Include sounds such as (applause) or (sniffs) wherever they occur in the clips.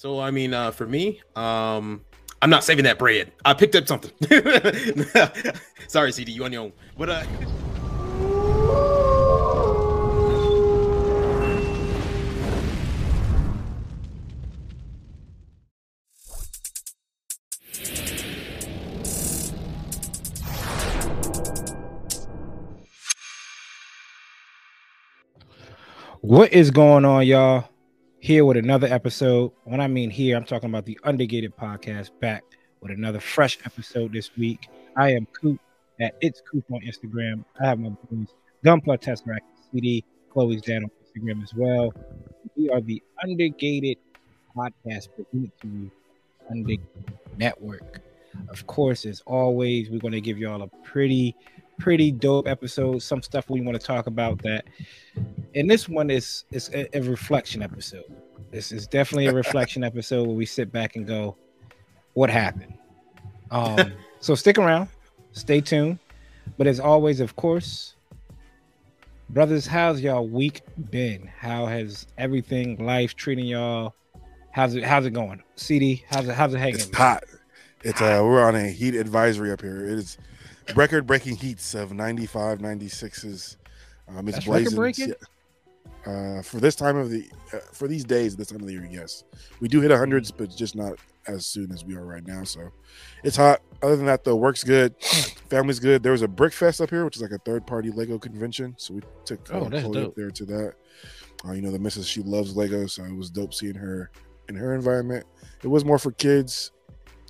So I mean, uh, for me, um, I'm not saving that bread. I picked up something. (laughs) Sorry, CD, you on your own. But uh. What is going on, y'all? Here with another episode. When I mean here, I'm talking about the Undergated podcast back with another fresh episode this week. I am Coop at It's Coop on Instagram. I have my boys Gunpla Tesseract CD, Chloe's dad on Instagram as well. We are the Undergated podcast presented to you Undergated Network. Of course, as always, we're going to give y'all a pretty pretty dope episode. Some stuff we want to talk about that. And this one is is a, a reflection episode. This is definitely a reflection episode where we sit back and go, "What happened?" Um, (laughs) so stick around, stay tuned. But as always, of course, brothers, how's y'all week been? How has everything, life treating y'all? How's it? How's it going? CD, how's it? How's it hanging? It's hot. It's uh, we're on a heat advisory up here. It is record breaking heats of 95 96s um it's That's blazing record-breaking? uh for this time of the uh, for these days this time of the year yes. We do hit hundreds but just not as soon as we are right now so. It's hot. Other than that though work's good. (sniffs) Family's good. There was a brick fest up here which is like a third party lego convention so we took Oh, Chloe up there to that. Uh, you know the missus she loves lego so it was dope seeing her in her environment. It was more for kids.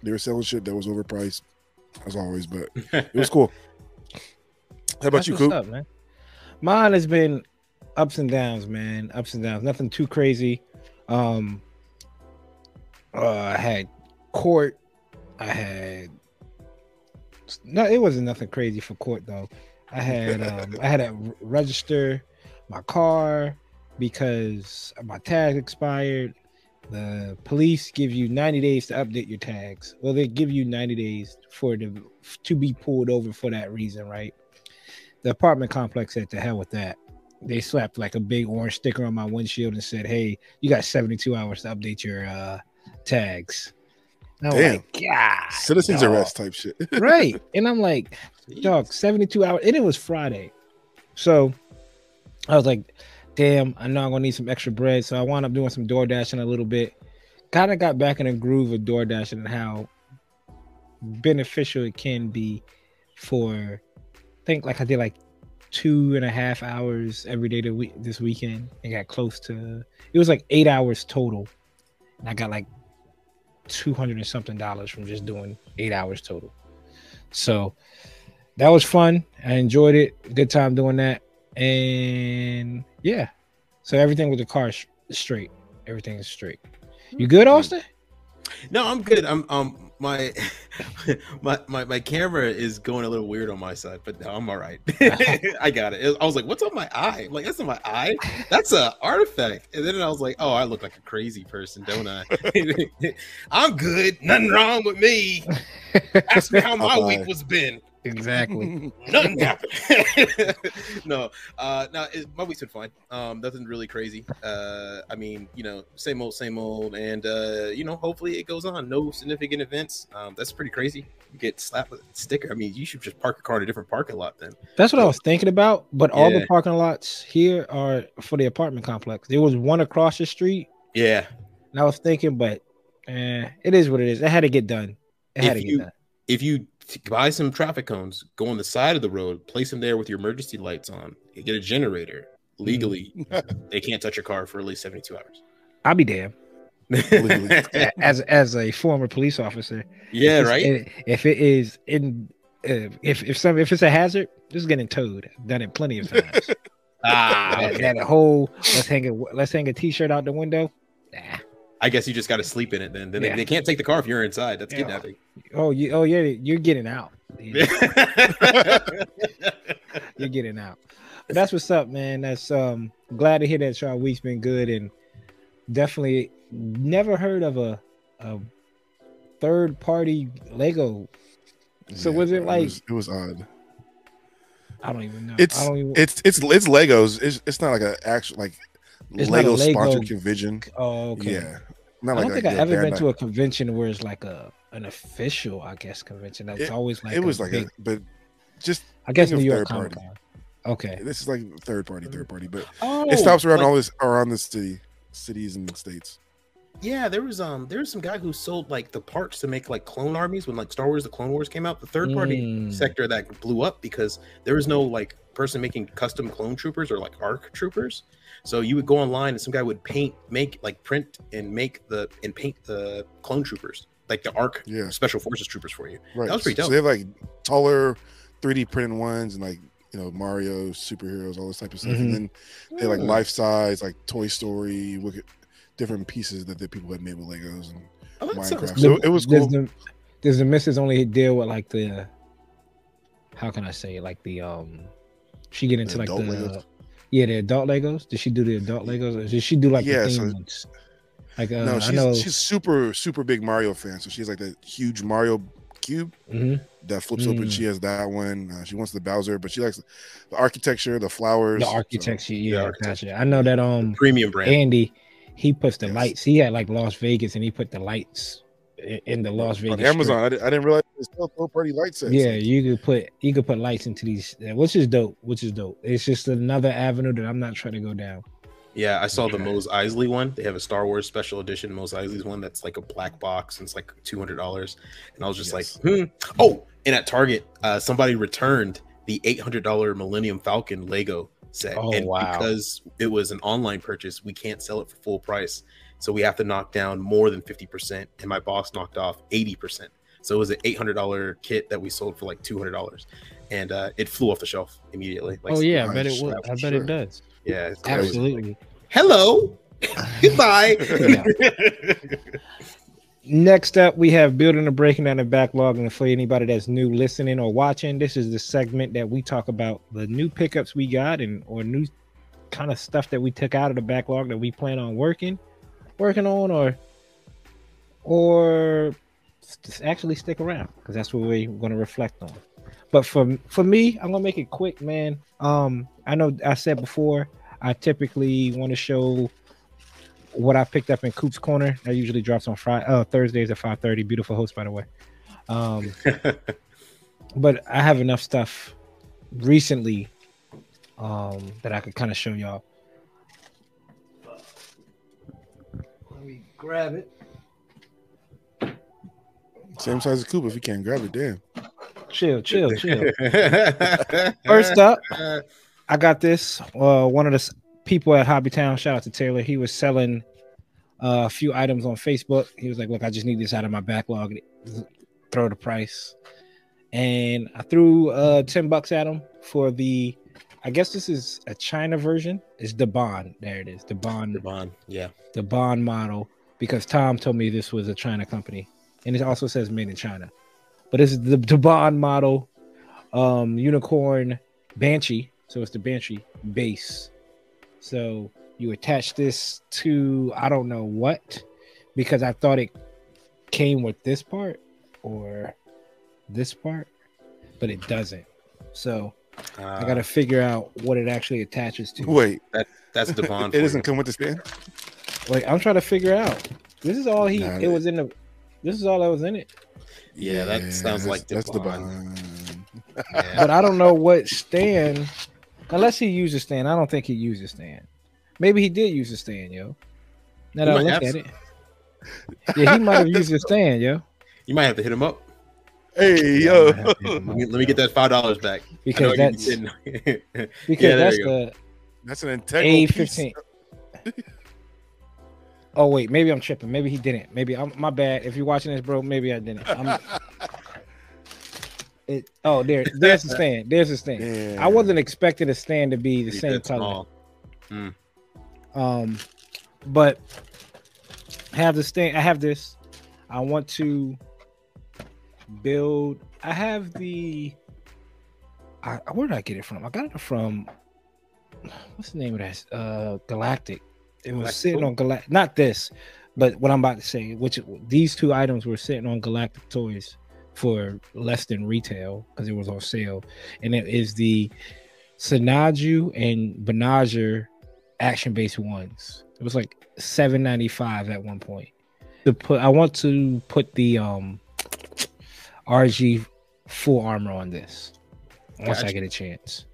They were selling shit that was overpriced as always but (laughs) it was cool. How about That's you, what's Coop? up, man? Mine has been ups and downs, man. Ups and downs. Nothing too crazy. Um, uh, I had court. I had no. It wasn't nothing crazy for court though. I had (laughs) um, I had to register my car because my tag expired. The police give you 90 days to update your tags. Well, they give you 90 days for the to be pulled over for that reason, right? The apartment complex said to hell with that. They slapped like a big orange sticker on my windshield and said, "Hey, you got 72 hours to update your uh, tags." And I'm Damn. like, God, Citizens dog." arrest type shit. (laughs) right? And I'm like, dog, 72 hours, and it was Friday, so I was like, damn, I know I'm gonna need some extra bread, so I wound up doing some door dashing a little bit. Kind of got back in a groove of door dashing and how beneficial it can be for. I think like I did like two and a half hours every day the week this weekend and got close to it was like eight hours total. And i got like 200 and something dollars from just doing eight hours total. So that was fun. I enjoyed it. Good time doing that. And yeah so everything with the car is straight everything is straight you good austen No, I'm good. I'm um my (laughs) my my my camera is going a little weird on my side, but no, I'm all right. (laughs) I got it. I was like, "What's on my eye?" I'm like, "That's not my eye. That's a artifact." And then I was like, "Oh, I look like a crazy person, don't I?" (laughs) I'm good. Nothing wrong with me. Ask me how my week was been. Exactly (laughs) Nothing (laughs) happened. (laughs) no, uh, no, it, my week's been fine. Um, nothing really crazy. Uh, I mean, you know, same old, same old, and uh, you know, hopefully it goes on. No significant events. Um, that's pretty crazy. You get slapped with a sticker. I mean, you should just park a car in a different parking lot then. That's what I was thinking about. But all the parking lots here are for the apartment complex. There was one across the street, Yeah. and I was thinking, but eh, it is what it is. It had to get done. It had If to you- get done. If you t- buy some traffic cones, go on the side of the road, place them there with your emergency lights on, get a generator. Legally, they can't touch your car for at least 72 hours. I'll be damned. (laughs) As as a former police officer. yeah, if right. If it is in, uh, if if some if it's a hazard, this is getting towed. I've done it plenty of (laughs) times. Ah, that, that whole let's hang a let's hang a t-shirt out the window. Nah. I guess you just got to sleep in it then. Then Yeah. they, they can't take the car if you're inside. That's Yeah. kidnapping. Oh, you oh yeah, you're getting out. (laughs) (laughs) You're getting out. But that's what's up, man. That's um glad to hear that y'all week's been good and definitely never heard of a a third party Lego. So was it like- was, it was odd. I don't even know. It's I don't even it's it's it's Legos. It's, it's not like an actual like It's not a Lego Lego- sponsored convention. oh okay. Yeah, Not I don't like think I ever been to a convention where it's like a an official, I guess, convention. That's It- always like it was like big, a, but just I guess New York Comic. Con. Okay. this is like third party, third party, but Oh, it stops around like- all this around the city, cities and states. Yeah, there was um there was some guy who sold like the parts to make like clone armies when like Star Wars the Clone Wars came out. The third party Mm. sector that blew up because there was no like person making custom clone troopers or like arc troopers. So you would go online and some guy would paint, make like print and make the and paint the clone troopers, like the arc Yeah, special forces troopers for you. right. That was pretty dope. So they have like taller, 3D printed ones and like you know Mario superheroes, all this type of stuff, Mhm. and then they like Hmm. life size, like Toy Story, look at different pieces that the people had made with Legos and Oh, Minecraft. cool. So it was does cool. The, does the missus only deal with like the? How can I say it? like the um? She get into The like the Legos? yeah the adult Legos. Did she do the adult Legos? Or did she do like Yeah, the so- theme ones? Like uh, no, I she's know. she's super super big Mario fan, so she's like that huge Mario cube Mhm. that flips open. Mm. She has that one. Uh, she wants the Bowser, but she likes the architecture, the flowers, the so- architecture. Yeah, architecture. gotcha. I know that um premium brand. Andy, he puts the Yes. lights. He had like Las Vegas, and he put the lights in the Las Vegas. on Amazon. I didn't, I didn't realize there's still third party light sets. Yeah, you could put you could put lights into these, which is dope. Which is dope. It's just another avenue that I'm not trying to go down. Yeah, I saw the Mos Eisley one. They have a Star Wars special edition Mos Eisley's one that's like a black box and it's like two hundred dollars. And I was just Yes. like, hmm. Oh, and at Target, uh, somebody returned the eight hundred dollar Millennium Falcon Lego set, Oh, and wow. because it was an online purchase, we can't sell it for full price. So we have to knock down more than fifty percent, and my boss knocked off eighty percent. So it was an eight hundred dollar kit that we sold for like two hundred dollars, and uh, it flew off the shelf immediately. Like, oh yeah, I bet it would. Yeah, I bet sure. it does. yeah, it's crazy. Absolutely. Hello, (laughs) goodbye. (laughs) Next up, we have building and breaking down the backlog. And for anybody that's new listening or watching, this is the segment that we talk about the new pickups we got and or new kind of stuff that we took out of the backlog that we plan on working, working on, or or actually stick around because that's what we're going to reflect on. But for for me, I'm gonna make it quick, man. Um, I know I said before, I typically want to show what I picked up in Coop's Corner. That usually drops on Friday, uh, Thursdays at 5:30. Beautiful host, by the way. Um, (laughs) but I have enough stuff recently um, that I could kind of show y'all. Let me grab it. Same size as Coop. If you can't grab it, damn. Chill, chill, chill. (laughs) First up, I got this. Uh, one of the s- people at Hobbytown, shout out to Taylor. He was selling uh, a few items on Facebook. He was like, "Look, I just need this out of my backlog. Throw the price." And I threw uh, ten bucks at him for the. I guess this is a China version. It's the Bond. There it is. The Bond. The Bond. yeah. The Bond model. Because Tom told me this was a China company, and it also says made in China. But this is the, the Bond model, um, unicorn Banshee. So it's the Banshee base. So you attach this to I don't know what, because I thought it came with this part or this part, but it doesn't. So I Uh, got to figure out what it actually attaches to. Wait, that That's the Daban. (laughs) it doesn't come with the stand. Like I'm trying to figure out. This is all he. Nah, it was in the. This is all that was in it. Yeah, that sounds like that's the Daban. bond. Yeah. But I don't know what stand. Unless he used a stand, I don't think he used a stand. Maybe he did use a stand, yo. Now that I look at it, yeah, he might have used a stand, yo. You might have to hit him up. Hey yo, Let me, let me get that five dollars back. Because that's (laughs) because Yeah, that's you the that's an integral A fifteen. Oh wait, maybe I'm tripping. Maybe he didn't. Maybe I'm my bad. If you're watching this, bro, maybe I didn't. (laughs) I'm, it, oh, there, there's the stand. There's the stand. Damn. I wasn't expecting the stand to be the Be same that color. small. Um, but I have this thing. I have this. I want to build. I have the. I, where did I get it from? I got it from. What's the name of that? Uh, Galactic. It was Galactic sitting on Galactic. Not this, but what I'm about to say. Which these two items were sitting on Galactic Toys for less than retail because it was on sale, and it is the Sinanju and Banagher action based ones. It was like seven ninety five at one point, to put I want to put the um RG full armor on this once I get a chance.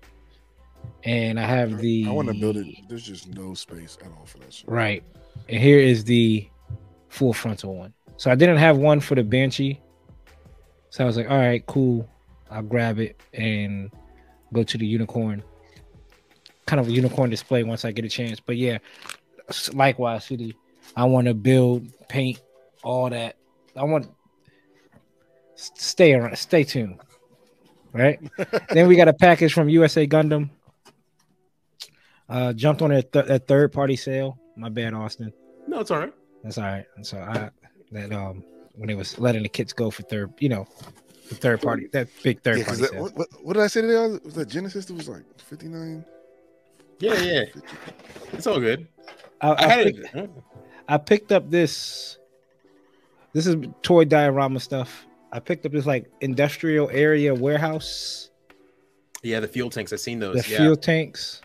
And I have the I want to build it. There's just no space at all for that shit. right. And here is the full frontal one. So I didn't have one for the Banshee. So I was like, all right, cool. I'll grab it and go to the unicorn. Kind of a unicorn display once I get a chance. But yeah, likewise, CD. I want to build, paint, all that. I want stay around, stay tuned. Right. (laughs) then we got a package from USA Gundam. Uh, jumped on a, th- a third party sale. My bad, Austen. No, it's all right. That's all right. And so I that um when it was letting the kids go for third, you know, the third party, that big third Yeah, 'cause party that, what, what, what did I say today? Was that Genesis? It was like 59. Yeah, yeah. It's all good. I, I I, had picked, it. I picked up this. This is toy diorama stuff. I picked up this like industrial area warehouse, Yeah, the fuel tanks. I've seen those. the yeah, fuel tanks.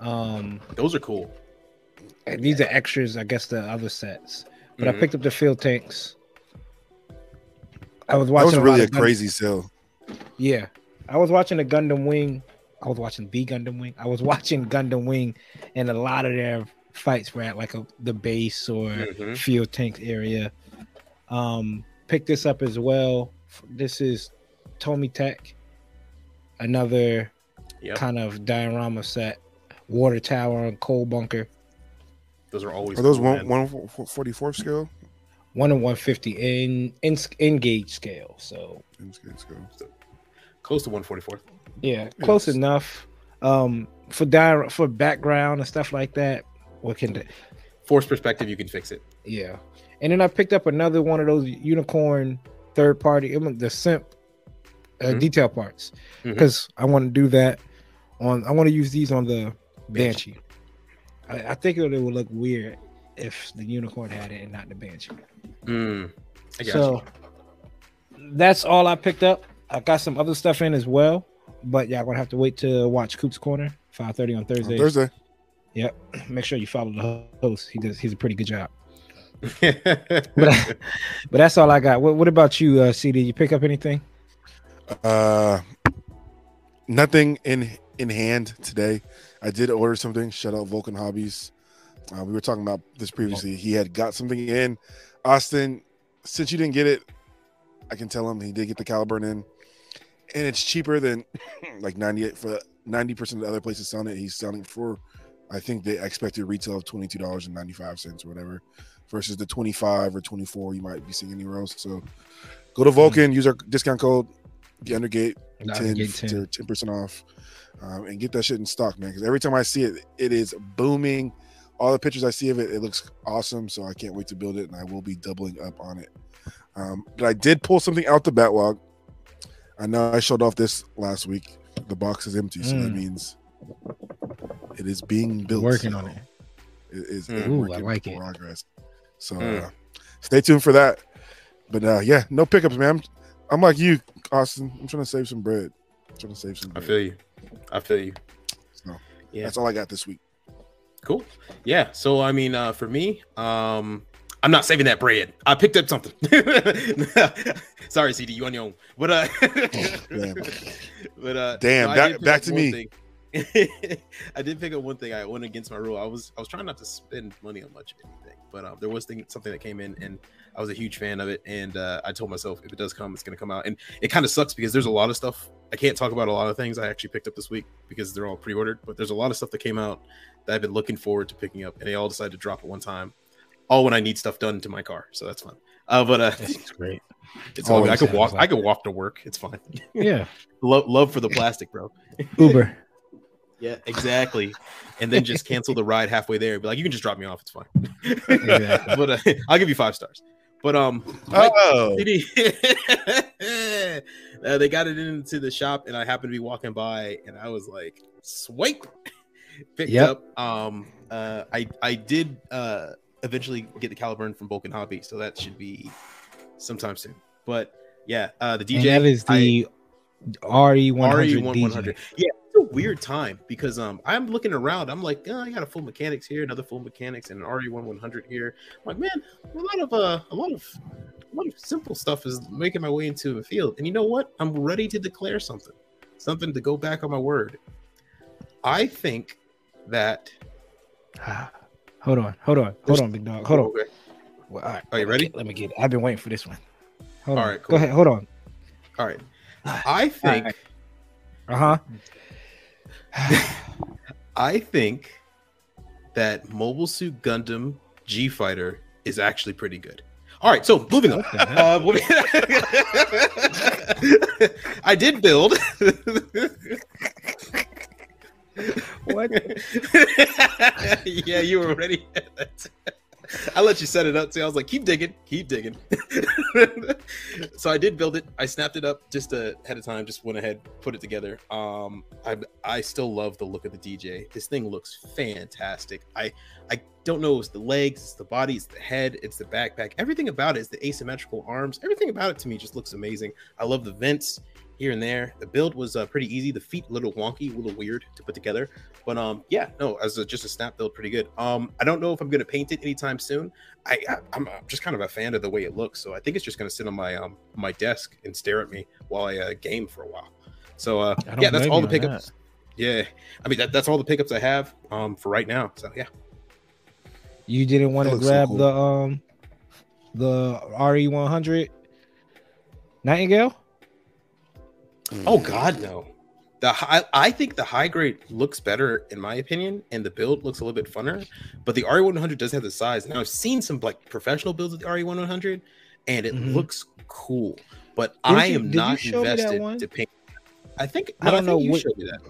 Um, those are cool. and these are extras, I guess, the other sets. But I Mhm. picked up the fuel tanks. I was watching. That was really a Gundam- crazy sale. Yeah. I was watching the Gundam Wing. I was watching the Gundam Wing. I was (laughs) watching Gundam Wing, and a lot of their fights were at like a, the base or Mhm. field tank area. Um, picked this up as well. This is Tomytec, another Yep. kind of diorama set. Water tower and coal bunker. Those are always. Are those cool, one one forty fourth scale? One and one fifty in in N gauge scale. So N scale, scale. close to 144. Yeah, close Yes. enough. Um, for di- for background and stuff like that. What can do? Force perspective, you can fix it. Yeah, and then I picked up another one of those unicorn third party, the simp uh, Mhm. detail parts because I want to do that on. I want to use these on the Banshee. banshee. I, I think it would look weird if the unicorn had it and not the banshee. Mm, I got So that's all I picked up. I got some other stuff in as well, but y'all gonna have to wait to watch Coop's Corner, five thirty on On Thursday. Yep. Make sure you follow the host. He does. He's a pretty good job. (laughs) But I, but that's all I got. What, what about you, uh, CD? You pick up anything? Uh, nothing in in hand today. I did order something. Shout out Vulcan Hobbies. Uh, we were talking about this previously. He had got something in. Austen, since you didn't get it, I can tell him he did get the Caliburn in, and it's cheaper than (laughs) like ninety eight for ninety percent of the other places selling it. He's selling for, I think the expected retail of twenty two dollars and ninety five cents or whatever, versus the twenty five or twenty four you might be seeing anywhere else. So, go to Vulcan, use our discount code, the Undergate 10 get 10. to 10 percent off um, and get that shit in stock man because every time i see it it is booming all the pictures i see of it it looks awesome so i can't wait to build it and i will be doubling up on it um, but i did pull something out the backlog i know i showed off this last week the box is empty so that Mm. means it is being built Working so on it. it is Mm. Ooh, work I in like it. progress so Mm. uh, stay tuned for that but uh, yeah no pickups man I'm, I'm like you austen i'm trying to save some bread I'm trying to save some Bread. I feel you. I feel you. So, Yeah. That's all I got this week. Cool. Yeah. So I mean, uh, for me, um, I'm not saving that bread. I picked up something. (laughs) Sorry, CD, you on your own. But uh, (laughs) Damn. (laughs) but uh, Damn, back- back to me. thing. I did pick up one thing. I went against my rule. I was I was trying not to spend money on much of anything, but um, there was thing, something that came in, and I was a huge fan of it. And uh, I told myself if it does come, it's going to come out. And it kind of sucks because there's a lot of stuff I can't talk about. A lot of things I actually picked up this week because they're all pre-ordered. But there's a lot of stuff that came out that I've been looking forward to picking up, and they all decided to drop at one time. All when I need stuff done to my car, so that's fun. Uh, but uh, That's (laughs) great. it's all good. I could walk. sounds I could walk to work. It's fine. (laughs) Yeah. love, love for the plastic, bro. (laughs) Uber. Yeah, exactly. And then just cancel the ride halfway there. Be like, you can just drop me off. It's fine. Exactly. but uh, I'll give you five stars. But um, Oh, uh, they got it into the shop, and I happened to be walking by, and I was like, swipe, (laughs) picked Yep. up. Um, uh, I I did uh eventually get the Caliburn from Vulcan Hobby, so that should be sometime soon. But yeah, uh, the DJ and that is the RE one RE hundred one hundred. Yeah, it's a weird time because um I'm looking around. I'm like, oh, I got a full mechanics here, another full mechanics, and an RE1 100 here. I'm like, man, a lot of uh, a lot of a lot of simple stuff is making my way into the field. And you know what? I'm ready to declare something, something to go back on my word. I think that. (sighs) hold on, hold on, hold on, big dog. Hold on. Okay. Well, all right. Are you ready? Let me get it. I've been waiting for this one. Hold All on. right, Go ahead. Hold on. All right. (sighs) I think. right. Uh huh. (sighs) I think that Mobile Suit Gundam G Fighter is actually pretty good. All right, so moving on. What the hell? Uh, (laughs) I did build. What? (laughs) yeah, you were ready. (laughs) I let you set it up too. I was like, keep digging, keep digging. (laughs) so I did build it. I snapped it up just ahead of time. Just went ahead, put it together. Um, I I still love the look of the DJ. This thing looks fantastic. I I don't know. It's the legs, it's the body, it's the head, it's the backpack. Everything about it is the asymmetrical arms. Everything about it to me just looks amazing. I love the vents here and there. The build was uh, pretty easy. The feet a little wonky, a little weird to put together. But um, yeah, no, as a, just a snap build, pretty good. Um, I don't know if I'm gonna paint it anytime soon. I, I I'm just kind of a fan of the way it looks, so I think it's just gonna sit on my um my desk and stare at me while I uh, game for a while. So uh, yeah, that's all the on pickups. Yeah, I mean that, that's all the pickups I have um for right now. So yeah, You didn't want That to looks so grab cool. the um the RE one hundred Nightingale? Oh God, no. The high, I think the high grade looks better in my opinion, and the build looks a little bit funner. But the RE100 does have the size. Now I've seen some like professional builds of the RE100, and it Mhm. looks cool. But Didn't I am you not show me that invested to paint. I think I don't think know You what- showed me that.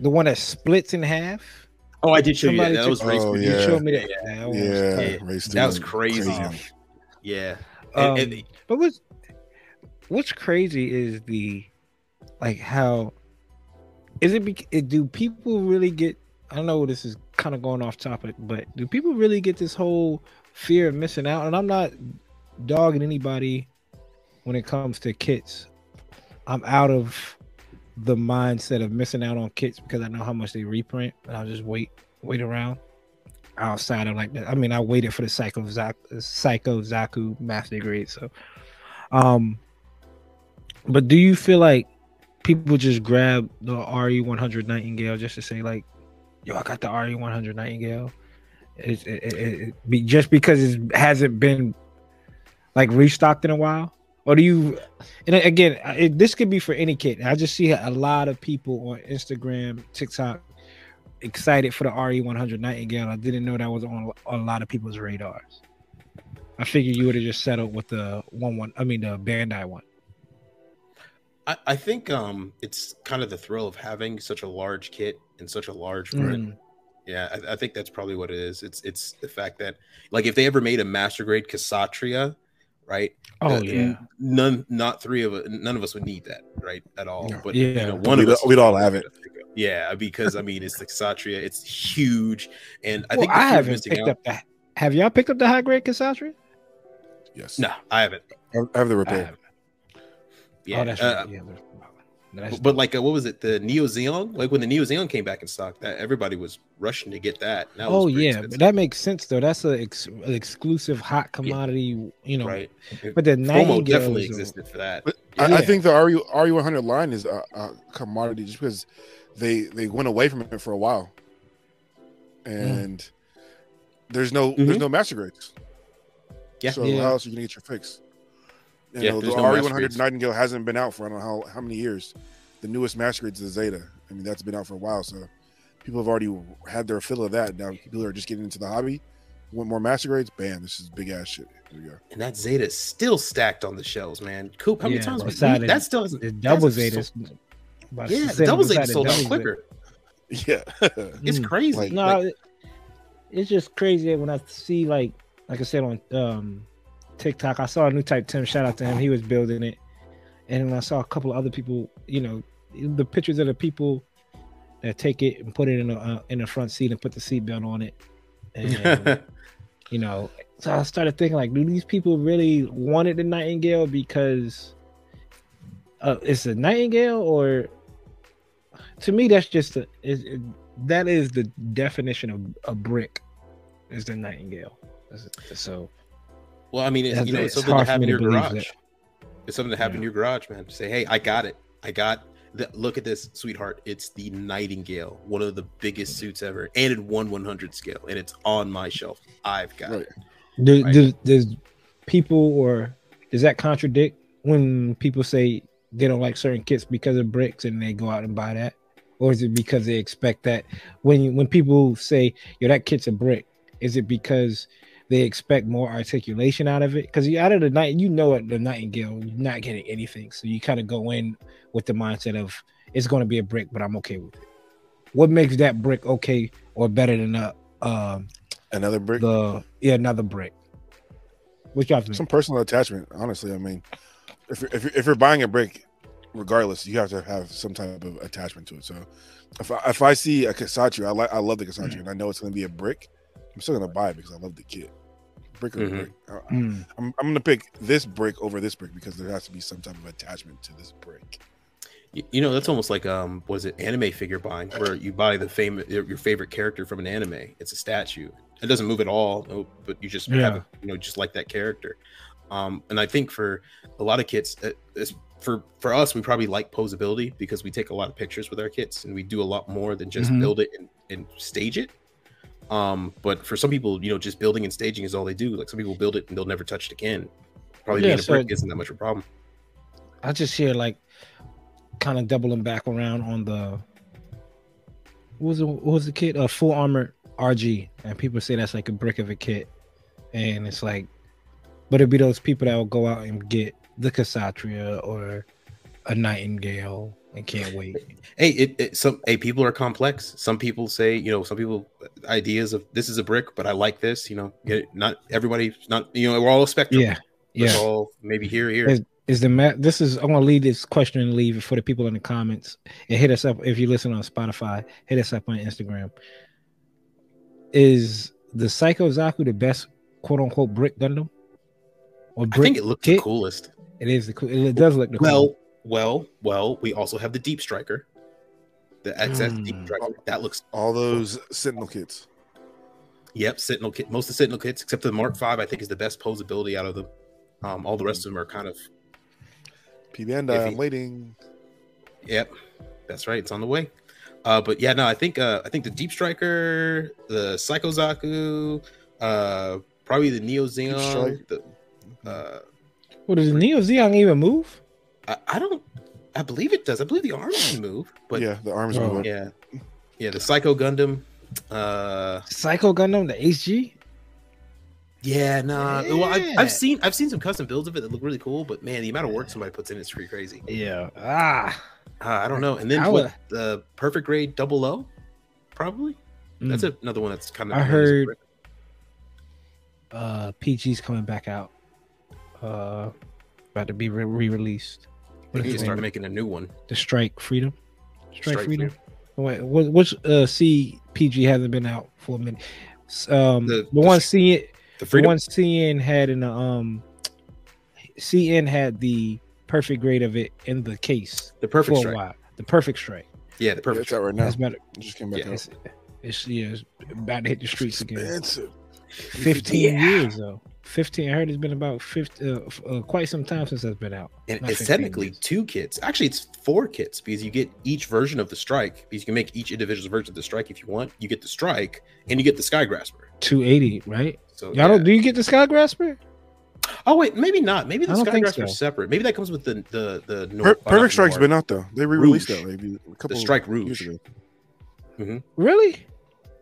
The one that splits in half? Oh, I did show Somebody you that. That took- was race. Oh, Review. You Yeah. showed me that. Yeah, That was Yeah, yeah. race That was two, crazy. Tough. Yeah. Um, And- and- but what's what's crazy is the like how is it, it do people really get i know this is kind of going off topic but do people really get this whole fear of missing out? And i'm not dogging anybody when it comes to kits. I'm out of the mindset of missing out on kits because i know how much they reprint and i'll just wait wait around outside of like that i mean i waited for the psycho zaku, psycho zaku master grade so um but do you feel like people just grab the RE100 Nightingale just to say like, "Yo, I got the RE100 Nightingale"? It, it, it, it just because it hasn't been like restocked in a while, or do you? And again, it, this could be for any kid. I just see a lot of people on Instagram, TikTok, excited for the RE100 Nightingale. I didn't know that was on, on a lot of people's radars. I figured you would have just settled with the one one. I mean, the Bandai one. I, I think um it's kind of the thrill of having such a large kit and such a large print. Mm. Yeah, I, I think that's probably what it is. It's it's the fact that like if they ever made a master grade Kshatriya, right? Oh uh, yeah. none, not three of us, none of us would need that, right, at all. No. But you Yeah. know, one We'd- of us, we'd all have it. Yeah, because I mean, it's the Kshatriya. It's huge, and I Well, think I haven't picked out- up the. Have y'all picked up the high grade Kshatriya? Yes. No, I haven't. I I have the I repair. Haven't. Yeah, oh, that's uh, right. Yeah, that's- that's- but like, uh, what was it? The Neo Zeong? Like when the Neo Zeong came back in stock, that everybody was rushing to get that. That oh pretty yeah, expensive, but that makes sense though. That's a ex- an exclusive hot commodity, you know. right. But the FOMO Nightingale definitely is existed for that. But I, I Yeah. think the RE RE one hundred line is a, a commodity just because they they went away from it for a while, and there's no Mhm. there's no master grades. Yeah. So Yeah. how else are you gonna get your fix? You Yeah, know, the no RE100. Nightingale hasn't been out for I don't know how, how many years. The newest master grades is the Zeta. I mean that's been out for a while, so people have already had their fill of that. Now people are just getting into the hobby. Want more master grades? Bam! This is big ass shit. Here we go. And that Zeta is still stacked on the shelves, man. Coop, how many Yeah, times we, beside we- it- that still hasn't The double Zeta. sold- (laughs) Yeah, the double Zeta sold out quicker. Yeah. It's crazy. Zeta- No, Like, it's just crazy when I see like like I said on um TikTok. I saw a new type Tim. Shout out to him. He was building it, and then I saw a couple of other people. You know, the pictures of the people that take it and put it in the uh, in the front seat and put the seatbelt on it. And (laughs) you know, so I started thinking like, do these people really wanted the Nightingale because uh, it's a Nightingale or to me, that's just a, is, it, that is the definition of a brick is the Nightingale. So Well, I mean, it's, It's- you know, it's it's something to have in your garage. that. It's something to have in your garage, man. Say, hey, I got it. I got. The, look at this, sweetheart. It's the Nightingale, one of the biggest suits ever, and it won 100 scale, and it's on my shelf. I've got Right. it. do, Right. does, does people or does that contradict when people say they don't like certain kits because of bricks and they go out and buy that, or is it because they expect that when when people say yo that kit's a brick, is it because they expect more articulation out of it? Because you out of the night, you know at the Nightingale, you're not getting anything, so you kind of go in with the mindset of it's going to be a brick, but I'm okay with it. What makes that brick okay or better than a um Another brick. the yeah another brick? What y'all think? Some personal attachment. Honestly, I mean, if you're, if you're, if you're buying a brick, regardless, you have to have some type of attachment to it. So, if I, if I see a Kasatsu, I like I love the Kasatsu, and I know it's going to be a brick, I'm still going to buy it because I love the kit. Brick or Mhm. brick. I, Mm. I'm I'm going to pick this brick over this brick because there has to be some type of attachment to this brick. You, you know, that's almost like um, was it anime figure buying, where you buy the famous your your favorite character from an anime. It's a statue. It doesn't move at all, no, but you just have Yeah. it, you know, just like that character. Um, and I think for a lot of kits, uh, it's, for for us, we probably like posability because we take a lot of pictures with our kits, and we do a lot more than just Mhm. build it and, and stage it. Um, but for some people, you know, just building and staging is all they do. Like some people build it and they'll never touch it again. Probably Yeah, being a so- brick isn't that much of a problem. I just hear like kind of doubling back around on the what was it, what was the kit? A full armor RG, and people say that's like a brick of a kit, and it's like, but it'd be those people that will go out and get the Kshatriya or a Nightingale and can't wait. hey it, it some hey people are complex some people say you know some people ideas of this is a brick but i like this you know get it, not everybody not you know we're all a spectrum Yeah, Let's yeah. all maybe here here Is- Is the ma- this is I'm gonna leave this question and leave it for the people in the comments and hit us up if you listen on Spotify. Hit us up on Instagram. Is the Psycho Zaku the best quote unquote brick Gundam? Or i think it looks the coolest It is the cool. It does look the well cool. Well well we also have the deep striker the xs deep Hmm. striker that looks All those Sentinel kits. yep sentinel kit most of the sentinel kits except for the mark 5 i think is the best posability out of them um all the rest of them are kind of P Bandai, Iffy. I'm waiting. Yep, that's right. It's on the way. Uh, but yeah, no, I think uh, I think the Deep Striker, the Psycho Zaku, uh, probably the Neo Zeong. Strike. The, uh, What does the Neo Zeong even move? I, I don't. I believe it does. I believe the arms can move. But yeah, yeah, the arms Oh. move. yeah, yeah. the Psycho Gundam. Uh, Psycho Gundam, the HG. yeah, nah. Well, I, Yeah. I've seen I've seen some custom builds of it that look really cool. But man, the amount of work somebody puts in is pretty crazy. Yeah. Ah. Uh, I don't know. And then I what, would- the Perfect Grade Double O, probably. That's Mm. another one that's kind of. I heard- uh PG's coming back out. Uh about to be re- re-released. They What need is to start name? making a new one. the Strike Freedom. Strike, Strike Freedom. Wait, what, which uh CPG hasn't been out for a minute? Um, The- the, the one sh- seeing The the one CN had in the um, CN had the perfect grade of it in the case the Perfect for Strike. while. The perfect strike. Yeah, the Yeah, Perfect it's out right now. That's better. It just came back Yeah, out. It's, it's yeah, it's about to hit the streets again. Expensive. Fifteen Yeah. years though. Fifteen. I heard it's been about fifty, uh, uh, quite some time since that's been out. And Not it's technically years. two kits. Actually, it's four kits because you get each version of the strike. Because you can make each individual version of the strike if you want. You get the strike and you get the sky grasper. Two eighty, right? So Y'all yeah. don't? Do you get the Sky Grasper? Oh wait, maybe not. Maybe the I don't sky grasper is so. separate. Maybe that comes with the the the Per- Nor- uh, not Perfect Strike's Noir. been out though. They re-released Rouge. that maybe a couple Strike years Rouge. ago. Really?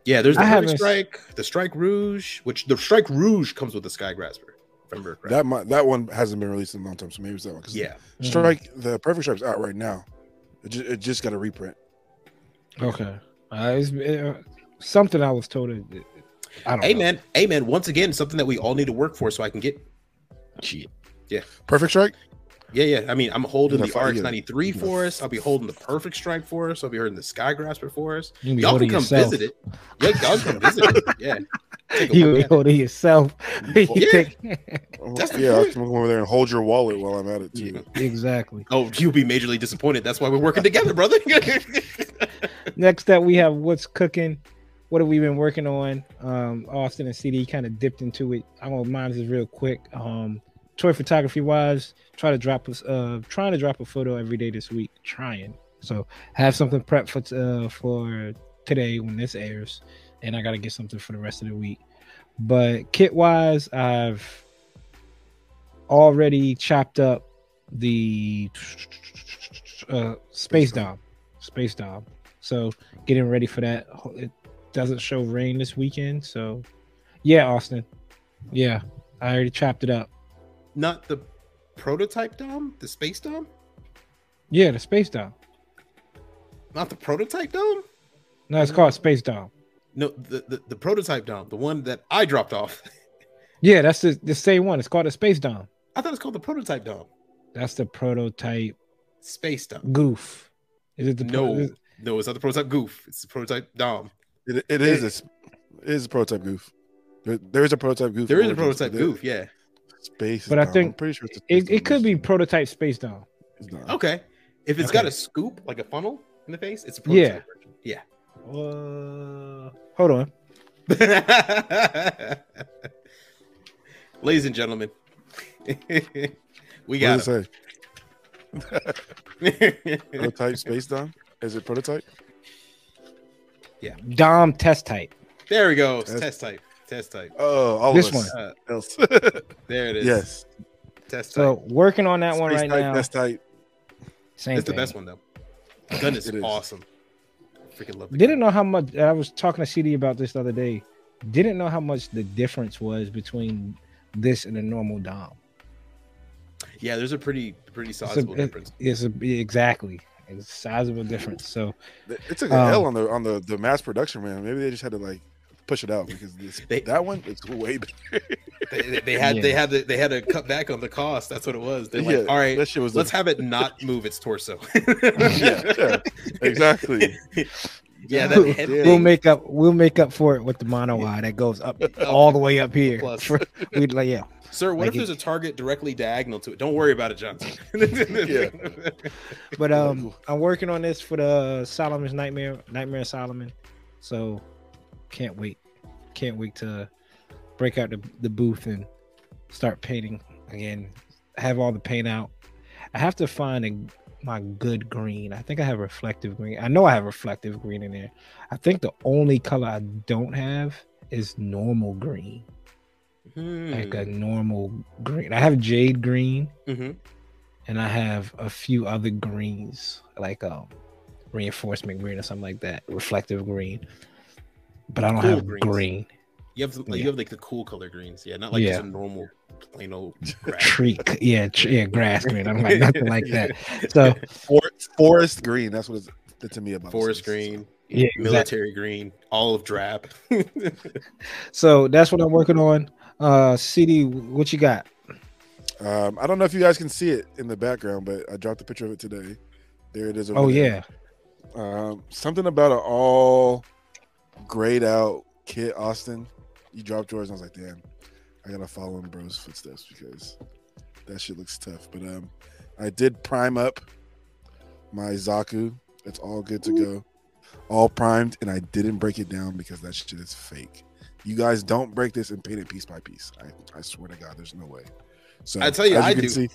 Yeah, there's the I perfect strike, the strike rouge, which the strike rouge comes with the sky grasper. Remember correctly. That might, that one hasn't been released in a long time, so maybe it's that one. yeah, Strike the Perfect Strike's out right now. It just, it just got a reprint. Okay. Uh, it's, uh, something I was told. It, it- I don't. hey know. man, hey man. Once again, something that we all need to work for, so I can get. Shit. Yeah. Perfect Strike. Yeah, yeah. I mean, I'm holding Yeah, the fi- RX 93 for us. I'll be holding the perfect strike for us. I'll be holding the sky grasper for us. You y'all can come yourself. visit it. Yeah, y'all can come visit it. Yeah. (laughs) Take a You look be at it. holding yourself. (laughs) You Yeah. take- That's the yeah, I point. can go over there and hold your wallet while I'm at it too. Yeah. exactly. Oh, you'll be majorly disappointed. That's why we're working together, brother. (laughs) Next up, we have what's cooking. What have we been working on? Um, Austen and CD kind of dipped into it. I'm gonna mind this real quick. Um, toy photography wise, try to drop us uh trying to drop a photo every day this week. Trying. So have something prepped for uh for today when this airs, and I gotta get something for the rest of the week. But kit wise, I've already chopped up the uh, space dom, space dom. So getting ready for that. It doesn't show rain this weekend, so yeah, Austen. Yeah, I already chopped it up. Not the prototype dome, the space dome. Yeah, the space dome. Not the prototype dome. No, it's called space dome. No, the, the, the prototype dome, the one that I dropped off. (laughs) Yeah, that's the, the same one. It's called a space dome. I thought it's called the prototype dome. That's the prototype Space dome. Gouf. Is it the pro- No, is- no, it's not the prototype Gouf. It's the prototype dome. It, it is a, s- it is a prototype Gouf. There, there is a prototype Gouf. There is a prototype Gouf. Yeah. Space, But I Dom. think I'm pretty sure it's a it, it could be prototype space dom. Okay. If it's got a scoop like a funnel in the face, it's a Yeah. prototype version. Yeah. Uh, hold on. (laughs) Ladies and gentlemen, (laughs) we got does it say? (laughs) Prototype Space Dom? Is it prototype? Yeah. Dom test type. there we go. It's That's- test type. Test type. Oh, all This of us. Uh, Else. (laughs) there it is. yes. Test type. So working on that one right type, now. Test type. Same it's the best one though. Gun is It is. awesome. Freaking love the Didn't gun. know how much. I was talking to CD about this the other day. Didn't know how much the difference was between this and a normal Dom. Yeah, there's a pretty pretty It's, a, sizable difference. it's a, exactly. It's a sizable difference. So It took an Um, L on the on the, the mass production, man. Maybe they just had to like push it out because this, They- that one it's way better. (laughs) They, they, they had Yeah. they had to, they had to cut back on the cost. That's what it was. They're like, Yeah, all right, that shit was let's the- have it (laughs) not move its torso. (laughs) yeah, yeah, exactly. Yeah, that We'll- head we'll we'll make up. We'll make up for it with the mono eye that goes up all the way up here. Plus. For- we'd like yeah. Sir, what Like if there's it- a target directly diagonal to it? Don't worry about it, Johnson. Yeah. But um, I'm working on this for the Solomon's Nightmare, Nightmare of Solomon. So can't wait, can't wait to break out the, the booth and start painting again. Have all the paint out. I have to find a, my good green. I think I have reflective green. I know I have reflective green in there. I think the only color I don't have is normal green, like a normal green. I have jade green hmm and I have a few other greens, like um reinforcement green or something like that, reflective green. But I don't Cool have greens. green. You have like, Yeah. you have like the cool color greens, yeah, not like Yeah. just a normal plain old (laughs) grass. Tree, yeah, tr- yeah, grass green. i'm not like nothing like that. So (laughs) For- forest green. That's what it's did to me about Forest this. green, yeah, exactly. military green, olive drab. (laughs) So that's what I'm working on. Uh, CD, what you got? Um, I don't know if you guys can see it in the background, but I dropped a picture of it today. There it is. over Oh there. yeah, Um, something about an all grayed out kit, Austen. You dropped yours, and I was like, damn, I gotta follow in bro's footsteps because that shit looks tough. But um, I did prime up my Zaku. It's all good to go, all primed, and I didn't break it down because that shit is fake. You guys don't break this and paint it piece by piece. I, I swear to God, there's no way. So I tell you, as I can do. See,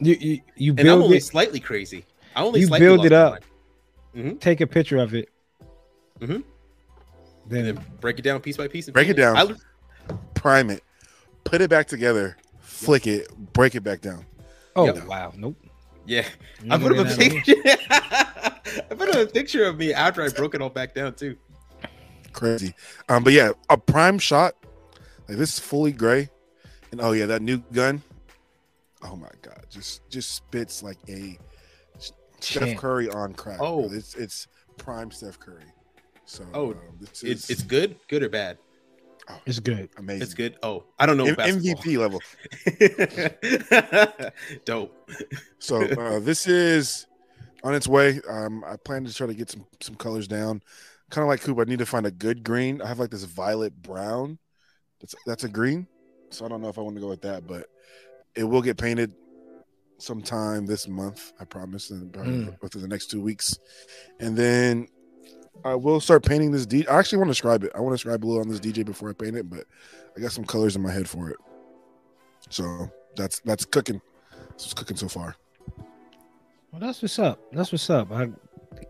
you you, you and I'm build only it, slightly crazy. I only You slightly build it my up. mind. take a picture of it. Mhm. Then, then break it down piece by piece. and Break it paint down. prime it, put it back together, flick it, break it back down. oh Yep. wow, nope. yeah, You I ain't put gonna up a get that on me. picture. (laughs) I put up a picture of me after I broke it all back down too. Crazy. Um, but yeah, a prime shot, like this is fully gray. And oh yeah, that new gun. Oh my god, just just spits like a Steph Curry on crack. Oh. bro. it's it's prime Steph Curry. So Oh, um, this is It's it's good, good or bad. It's good. amazing. It's good. Oh, I don't know. M- MVP level. (laughs) Dope. So uh, (laughs) this is on its way. Um, I plan to try to get some some colors down. Kind of like Coop, I need to find a good green. I have like this violet brown. That's that's a green. So I don't know if I want to go with that, but it will get painted sometime this month. I promise, and probably Mm. within the next two weeks, and then I will start painting this. D- I actually want to describe it. I want to describe a little on this DJ before I paint it, but I got some colors in my head for it. So that's that's cooking. It's cooking so far. Well, that's what's up. That's what's up. I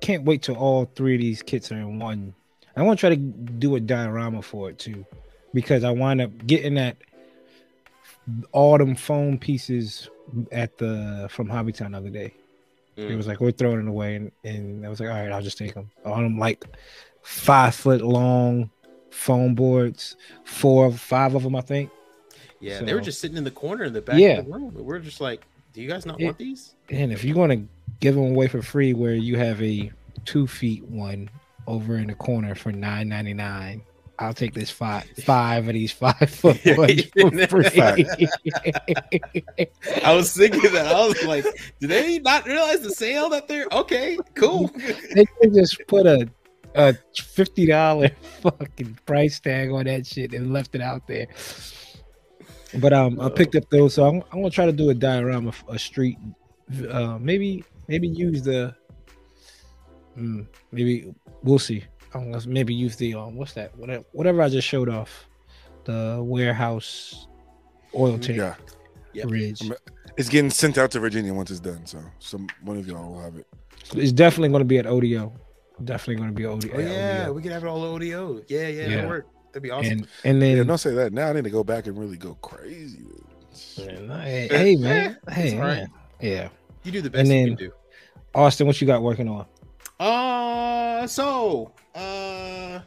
can't wait till all three of these kits are in one. I want to try to do a diorama for it too, because I wind up getting that autumn foam pieces at the from Hobbytown the other day. It Mm. was like we're throwing it away, and, and I was like, all right, I'll just take them. All them like five foot long foam boards, four, five of them, I think. Yeah, they were just sitting in the corner in the back Yeah. of the room. We're just like, do you guys not Yeah. want these? And if you're gonna give them away for free, where you have a two feet one over in the corner for nine ninety nine, I'll take this five five of these five foot (laughs) Yeah. ones for free. I was thinking that. I was like, do they not realize the sale that they're okay? Cool. they could just put a a fifty dollar fucking price tag on that shit and left it out there. But um, I picked up those, so I'm, I'm gonna try to do a diorama, of a street, uh, maybe maybe use the, mm, maybe we'll see. I'm gonna maybe use the um, what's that? Whatever, whatever I just showed off, the warehouse oil tank Yeah, Yep. bridge. I'm- it's getting sent out to Virginia once it's done. So some one of y'all will have it. It's definitely gonna be at ODO. Definitely gonna be ODO. Oh yeah, ODO. we can have it all ODO. Yeah, yeah, Yeah. that'd work. That'd be awesome. and and then Yeah, don't say that. Now I need to go back and really go crazy. Man, hey, hey, man. (laughs) Hey, all right. man. Yeah. you do the best and you can do. Austin, what you got working on? Uh, so uh,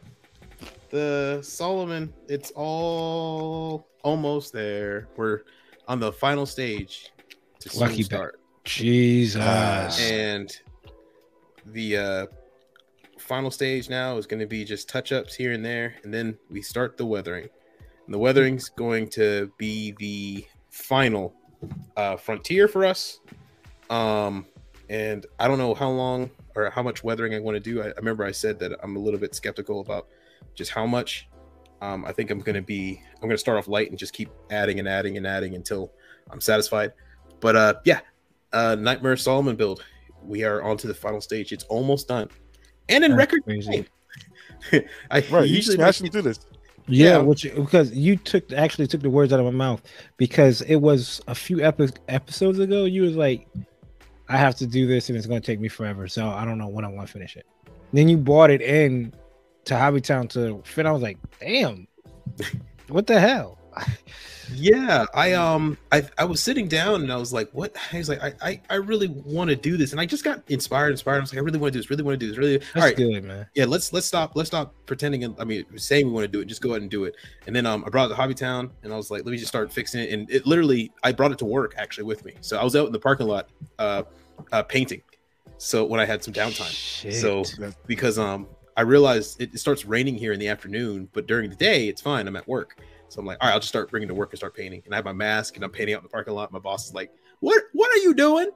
the Solomon, it's all almost there. We're on the final stage to Lucky start, Jesus. Ah. and the uh final stage now is going to be just touch ups here and there, and then we start the weathering. And the weathering's going to be the final uh, frontier for us. Um, and I don't know how long or how much weathering I want to do. I, I remember I said that I'm a little bit skeptical about just how much. Um, I think I'm going to be. I'm going to start off light and just keep adding and adding and adding until I'm satisfied. But uh, yeah, uh, Nightmare Solomon build. We are on to the final stage. It's almost done, and in That's record crazy. time. (laughs) I Right, you usually smashing through this. Yeah, Yeah. which because you took actually took the words out of my mouth because it was a few epi- episodes ago. You was like, "I have to do this, and it's going to take me forever." So I don't know when I'm going to finish it. Then you bought it in to Hobbytown to fit. I was like, "Damn, (laughs) what the hell?" Yeah, I um I I was sitting down and I was like, what? I was like, I I, I really want to do this, and I just got inspired, inspired. I was like, I really want to do this, really want to do this, really. That's All right, good, man. yeah, let's let's stop let's stop pretending. and- I mean, saying we want to do it, just go ahead and do it. And then um I brought it to Hobbytown and I was like, let me just start fixing it. And it literally, I brought it to work actually with me. So I was out in the parking lot, uh, uh painting. So when I had some downtime, Shit. so because um I realized it, it starts raining here in the afternoon, but during the day it's fine. I'm at work, so I'm like, all right, I'll just start bringing to work and start painting. And I have my mask and I'm painting out in the parking lot. My boss is like, "What? What are you doing?"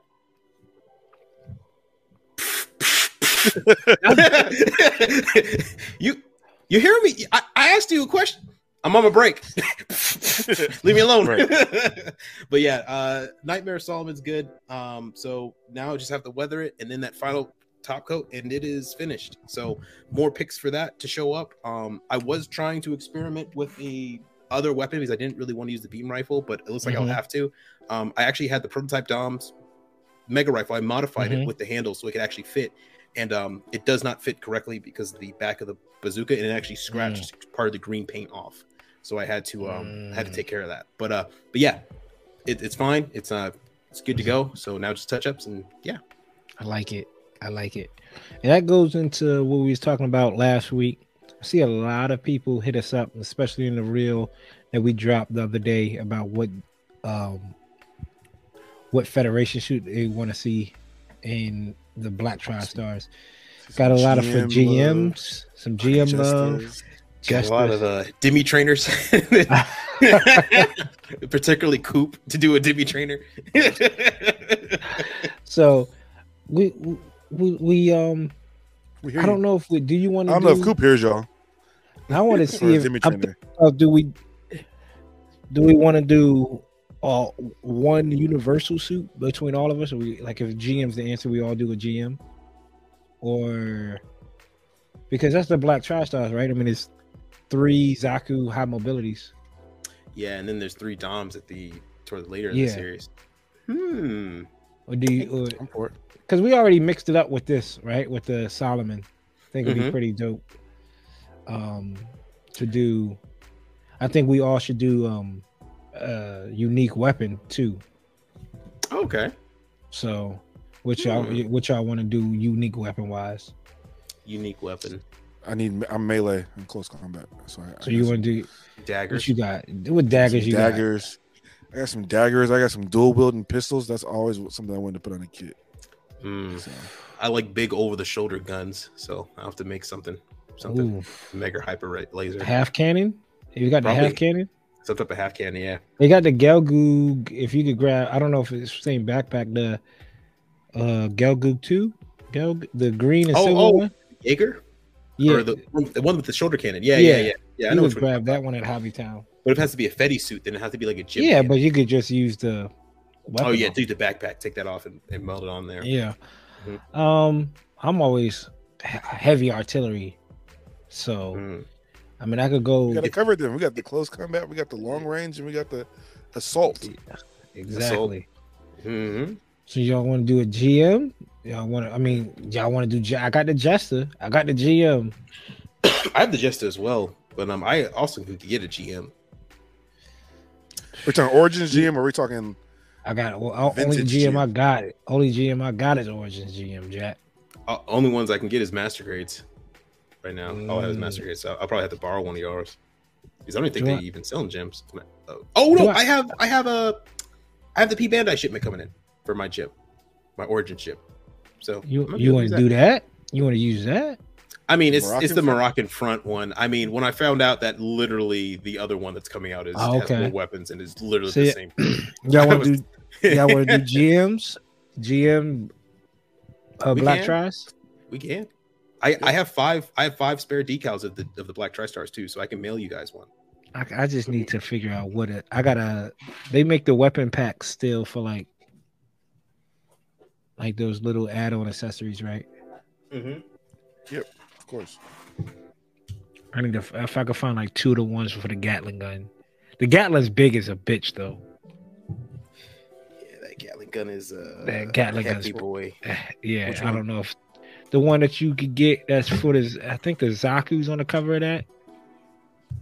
(laughs) you you hear me? I, I asked you a question. I'm on my break. (laughs) Leave me alone. Right. (laughs) but yeah, uh Nightmare Solomon's good. Um, so now I just have to weather it and then that final top coat, and it is finished. So more picks for that to show up. Um, I was trying to experiment with the other weapon because I didn't really want to use the beam rifle, but it looks like Mhm. I'll have to. Um, I actually had the prototype Dom's mega rifle. I modified Mhm. it with the handle so it could actually fit, and um, it does not fit correctly because of the back of the bazooka and it actually scratched part of the green paint off. So I had to um, I had to Mm. take care of that. But uh, but yeah, it, it's fine. It's uh, it's good to go. So now just touch ups and yeah. I like it. I like it. And that goes into what we was talking about last week. I see a lot of people hit us up, especially in the reel that we dropped the other day about what um what federation shoot they want to see in the Black Tri Stars. Got a lot of for GM love. GMs, some GM love. Justice. Got a lot of uh, Demi trainers, (laughs) particularly Coop to do a Demi trainer. (laughs) So we we, we um We I don't know if we do you want to I to don't know if Coop hears y'all. I want to see if Jimmy I'm Uh, do we do we want to do all one universal suit between all of us? Or we like if GM's the answer, we all do a GM, or because that's the Black Tri Stars, right? I mean, it's three Zaku high mobilities. Yeah, and then there's three Doms at the toward later in the series. Hmm. Or do you? I'm for it. Because we already mixed it up with this, right? With the Solomon, I think it'd be Mhm. pretty dope. Um, to do, I think we all should do um, a unique weapon too. Okay. So, which y'all, Hmm. which y'all want to do unique weapon wise? Unique weapon. I need. I'm melee in close combat. So, I, So you want to do Daggers. what you got? What daggers you got? daggers. I got some daggers. I got some dual wielding pistols. That's always something I wanted to put on a kit. Hmm. So, I like big over the shoulder guns, so I have to make something something Ooh, mega hyper laser. half cannon. You got the half cannon. Some type of half cannon, yeah. They got the Gelgoog. If you could grab, I don't know if it's the same backpack. The uh Gelgoog two, Gel the green and Oh, silver oh, one. Jaeger? Yeah, Or the, the one with the shoulder cannon. Yeah, Yeah. yeah, yeah. Yeah, I you know which grab that one at Hobby Town. But if it has to be a Fetty suit, then it has to be like a gym. Yeah, cannon. but you could just use the. Oh yeah, do the backpack, take that off and, and melt it on there. Yeah. Mhm. Um, I'm always heavy artillery, so Mm. I mean I could go we got to cover them. We got the close combat. We got the long range, and we got the assault. exactly. hmm So y'all want to do a GM? Y'all want to? I mean, y'all want to do? Je- I got the Jester. I got the GM. (coughs) I have the Jester as well, but um, I also could get a GM. We're talking Origins GM, or we talking? I got it. Well, only GM GM. I got it. Only GM I got is Origins GM, Jack. Uh, only ones I can get is master grades right now. All I have is Mm. master grades. So I'll probably have to borrow one of yours because I don't think Do they I- even sell gems. Oh, oh no, I- I have I have a I have the P Bandai shipment coming in for my chip, my origin chip. So You you want to do that? You want to use that? I mean, it's Moroccan it's the front? Moroccan front one. I mean, when I found out that literally the other one that's coming out is Oh, has more weapons and is literally So the yeah- same. (clears throat) (clears throat) Y'all want to do? (laughs) Y'all want to do GMs? GM uh, We Black can. Tries? We can. I, I have five. I have five spare decals of the of the Black TriStars too, so I can mail you guys one. I, I just need to figure out what it. I gotta. They make the weapon packs still for like, like those little add-on accessories, right? Mm-hmm. Yep, of course. I need to. If I could find like two of the ones for the Gatling gun. The Gatling's big as a bitch though. Yeah, that Gatling gun is uh, That Gatling a gun's- hefty boy. (sighs) Yeah, Which I one? don't know if the one that you could get that's for the. I think the Zaku's on the cover of that,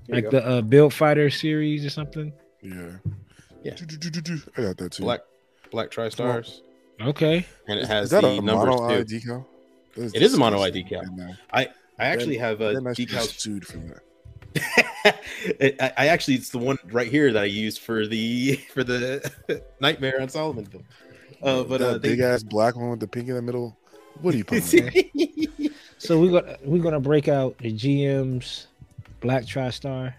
Here you like the uh, Build Fighter series or something. Yeah. Yeah. I got that too. Black Black TriStars, Okay, and it has is that the a numbers mono eye too. decal? It is a mono eye decal. And, uh, I actually have a then I should be decals. sued for that. I, I actually it's the one right here that I used for the (laughs) for the (laughs) Nightmare on Solomonville. Uh, but that uh, they, big ass black one with the pink in the middle. What are you putting? (laughs) on there? so we got we're gonna break out the GM's Black TriStar.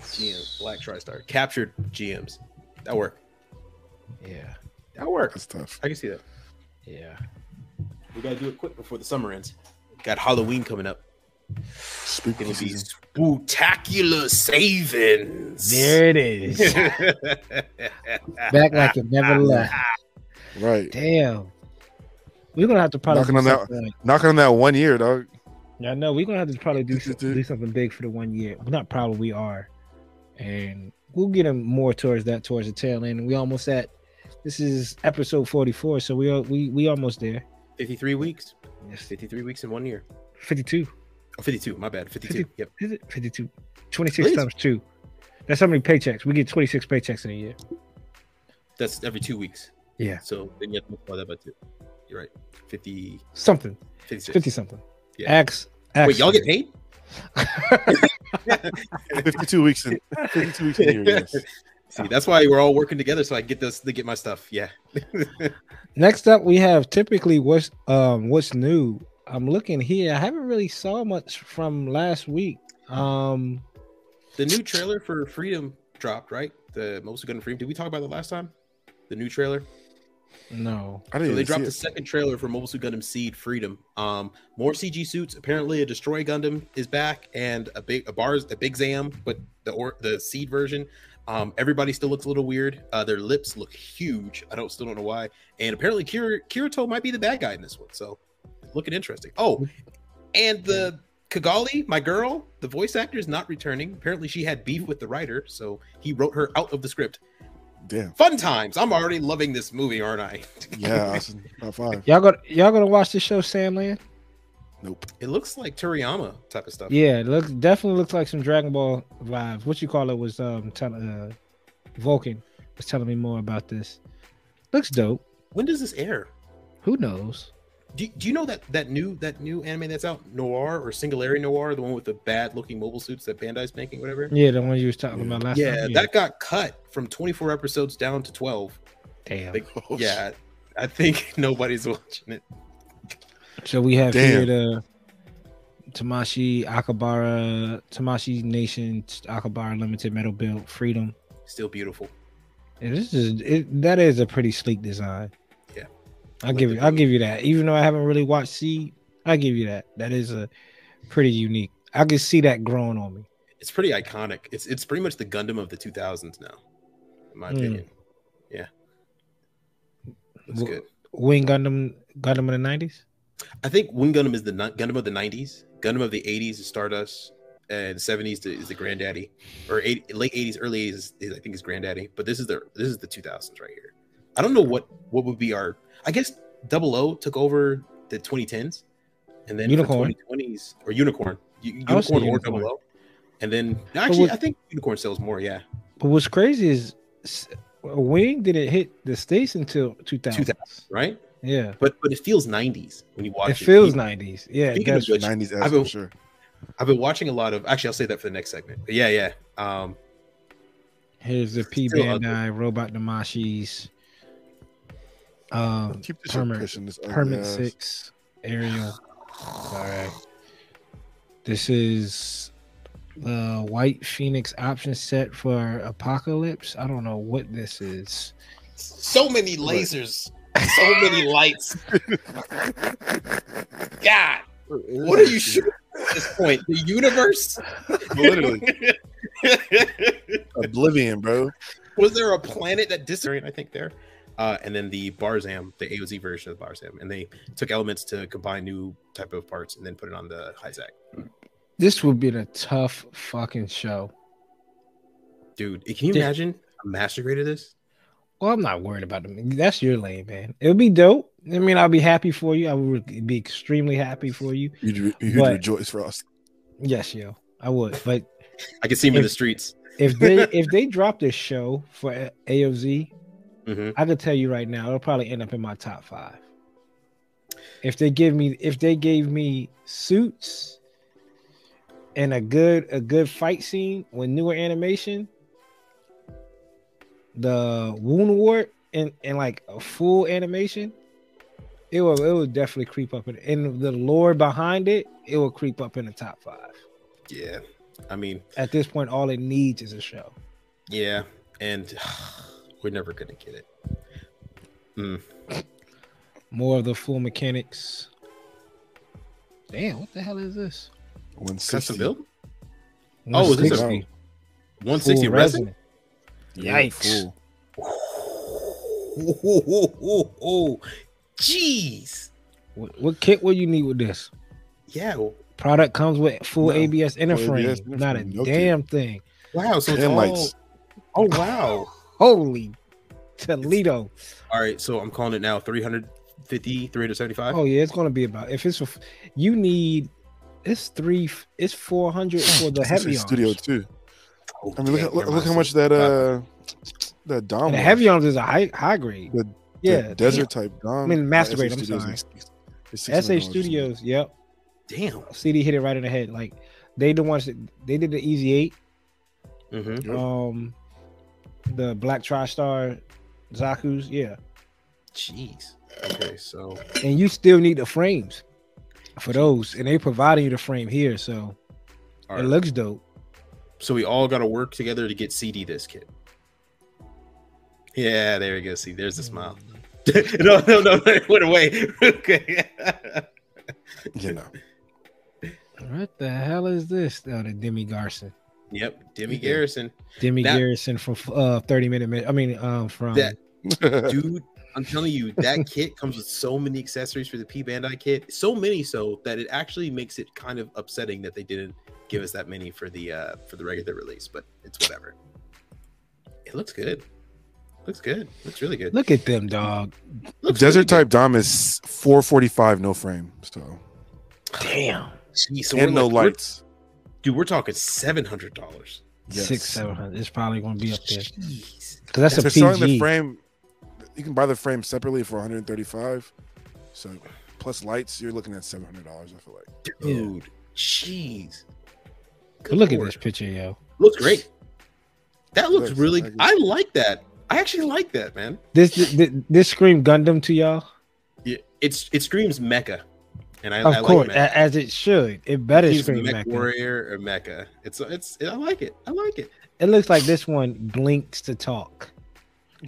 GM Black TriStar captured GMs. That work. Yeah, That work. That's tough. I can see that. yeah. We gotta do it quick before the summer ends. Got Halloween coming up. Spooky Gonna be season. spectacular savings. There it is. (laughs) Back like it never (laughs) left. Right. Damn. We're gonna have to probably Knocking on that- like- Knocking on that one year, dog. Yeah, no, we're gonna have to probably do do something big for the one year. Not probably we are, and we'll get them more towards that towards the tail end. We almost at this is episode forty four, so we are we we almost there. 53 weeks. Yes, 53 weeks in one year. fifty two. Oh, 52. My bad. 52. 50. Yep. Is it fifty two? Twenty six Please. times two. That's how many paychecks we get. Twenty six paychecks in a year. That's every two weeks. Yeah, So then you have to multiply that by two. You're right. 50. something 56. fifty something. Yeah. X, Ax Wait, y'all get paid? (laughs) 52 weeks in 52 weeks in a year, yes. (laughs) See, that's why we're all working together so I get this to get my stuff. Yeah. (laughs) Next up, we have typically what's um what's new. I'm looking here. I haven't really saw much from last week. Um, the new trailer for Freedom dropped, right? The Mobile Gun Freedom. Did we talk about that last time? The new trailer. No. I So didn't they dropped see the it. second trailer for Mobile Suit Gundam Seed Freedom. Um, more CG suits. Apparently, a Destroy Gundam is back, and a big a bars a big Zam, but the or the Seed version. Um, everybody still looks a little weird. Uh, their lips look huge. I don't still don't know why. And apparently, Kira, Kirito might be the bad guy in this one. So, looking interesting. Oh, and the Cagalli, my girl, the voice actor is not returning. Apparently, she had beef with the writer, so he wrote her out of the script. Damn. Fun times. I'm already loving this movie, aren't I? Yeah, Austin, (laughs) top five. Y'all got y'all gonna watch this show, Sand Land? Nope. It looks like Toriyama type of stuff. Yeah, it looks definitely looks like some Dragon Ball vibes. What you call it was um tell, uh, Vulcan was telling me more about this. Looks dope. When does this air? Who knows? Do, do you know that that new that new anime that's out, Noir or Synduality Noir, the one with the bad looking mobile suits that Bandai's making, whatever? Yeah, the one you was talking about last yeah, time. Yeah. that got cut from 24 episodes down to 12. damn. Like, Oh, yeah, I think (laughs) nobody's watching it. So we have Damn. here the Tamashi Akabara, Tamashii Nation, Akihabara Limited Metal Build Freedom. Still beautiful. And this is it, that is a pretty sleek design. I'll give you I'll give you that. Even though I haven't really watched C, I'll give you that. That is a pretty unique. I can see that growing on me. It's pretty iconic. It's it's pretty much the Gundam of the 2000s now, in my Mm. opinion. Yeah, looks Wh- good. Wing Gundam Gundam in the nineties? I think Wing Gundam is the Gundam of the 90s. Gundam of the 80s is Stardust, and 70s is the Granddaddy, or eight, late 80s, early 80s is, is, I think is Granddaddy. But this is the this is the 2000s right here. I don't know what what would be our. I guess Double O took over the 2010s, and then Unicorn. for 2020s or Unicorn, U- I would say Unicorn or Unicorn. Double O, and then actually what- I think Unicorn sells more. Yeah, But what's crazy is s- Wing didn't hit the states until two thousand. 2000, right? Yeah. But but it feels 90s when you watch It it. feels You- nineties. Yeah, it Speaking of which, Nineties I've been- for sure. I've been watching a lot of. Actually, I'll say that for the next segment. But yeah, yeah. Um, Here's the P Still ugly. Bandai Robot Damashis. Um, Keep this Permet- pushing this. Permet. Six Aerial. All right. This is the White Phoenix option set for Apocalypse. I don't know what this is. so many lasers, so many (laughs) lights. (laughs) God, what are you shooting at this point? The universe? Literally. (laughs) Oblivion, bro. Was there a planet that disappeared? I think there. Uh, and then the Barzam, the AOZ version of the Barzam, and they took elements to combine new type of parts and then put it on the Hyzak. This would be a tough fucking show. Dude, can you Yeah. imagine a master grade of this? Well, I'm not worried about them. That's your lane, man. It would be dope. I mean, I'll be happy for you. I would be extremely happy for you. You'd, re- you'd But- rejoice for us. Yes, yo, I would. But I can see him in the streets. if they (laughs) if they drop this show for AOZ, hmm I could tell you right now, it'll probably end up in my top five. If they give me if they gave me suits and a good a good fight scene with newer animation, the Woundwort and, and like a full animation, it will it will definitely creep up in and the lore behind it, it will creep up in the top five. Yeah, I mean, At this point, all it needs is a show. yeah, and (sighs) (sighs) (sighs) we're never gonna get it. Mm. More of the full mechanics. Damn, what the hell is this? One Custom sixty. build? Oh, is this a- 160, 160 full resin? Yikes. Oh, (laughs) jeez. What, what kit will you need with this? Yeah. well, Product comes with full No, ABS inner frame. ABS inner Not a frame, no kit. damn thing. Wow. So it's all. lights. Oh wow. Holy Toledo. All right. So I'm calling it now 350, 375. Oh yeah, it's gonna be about if it's a, you need it's three it's four hundred for the This is heavy studio too. Oh, I mean, look, look, look how much that uh that Dom. And the heavy arms is a high high grade. The- yeah, The desert type Dom. I mean, Master Grade, SA I'm Studios sorry. is- is SA Studios. Yep. Damn. CD hit it right in the head. Like they the ones that they did the Easy Eight. hmm Um, the Black TriStar Zaku's. Yeah, Jeez. Okay. So and you still need the frames for those, and they're providing you the frame here, so all it right. looks dope. So we all got to work together to get CD this kit. Yeah, there you go. See, there's the smile. (laughs) no, no, no, no, it went away. okay. You know, What the hell is this? Oh, the Demi Garson. Yep, Demi Yeah. Garrison. Demi That- Garrison from uh 30 minute minute. I mean, um, from That- Dude, I'm telling you, that kit comes with so many accessories for the P Bandai kit. So many so that it actually makes it kind of upsetting that they didn't give us that many for the uh for the regular release, but it's whatever. It looks good. Looks good. Looks really good. look at them, dog. Looks Desert really type Dom is 445 no frame. So Damn. Jeez, so and we're no like- we're- lights. Dude, we're talking seven hundred dollars. Yes. six, seven hundred. It's probably gonna be up there Jeez. because that's If a they're selling the frame, you can buy the frame separately for 135. So plus lights, you're looking at 700 dollars. I feel like. Dude, jeez. But look at this picture, yo. Looks great. That looks Looks- really. I. I like that. I actually like that, man. This this, this scream Gundam to y'all. Yeah, it's it screams mecha, and I, Of I course, like as it should. It better It scream Mech Mecha. Warrior or mecha. It's it's. I like it. I like it. It looks like this one blinks to talk.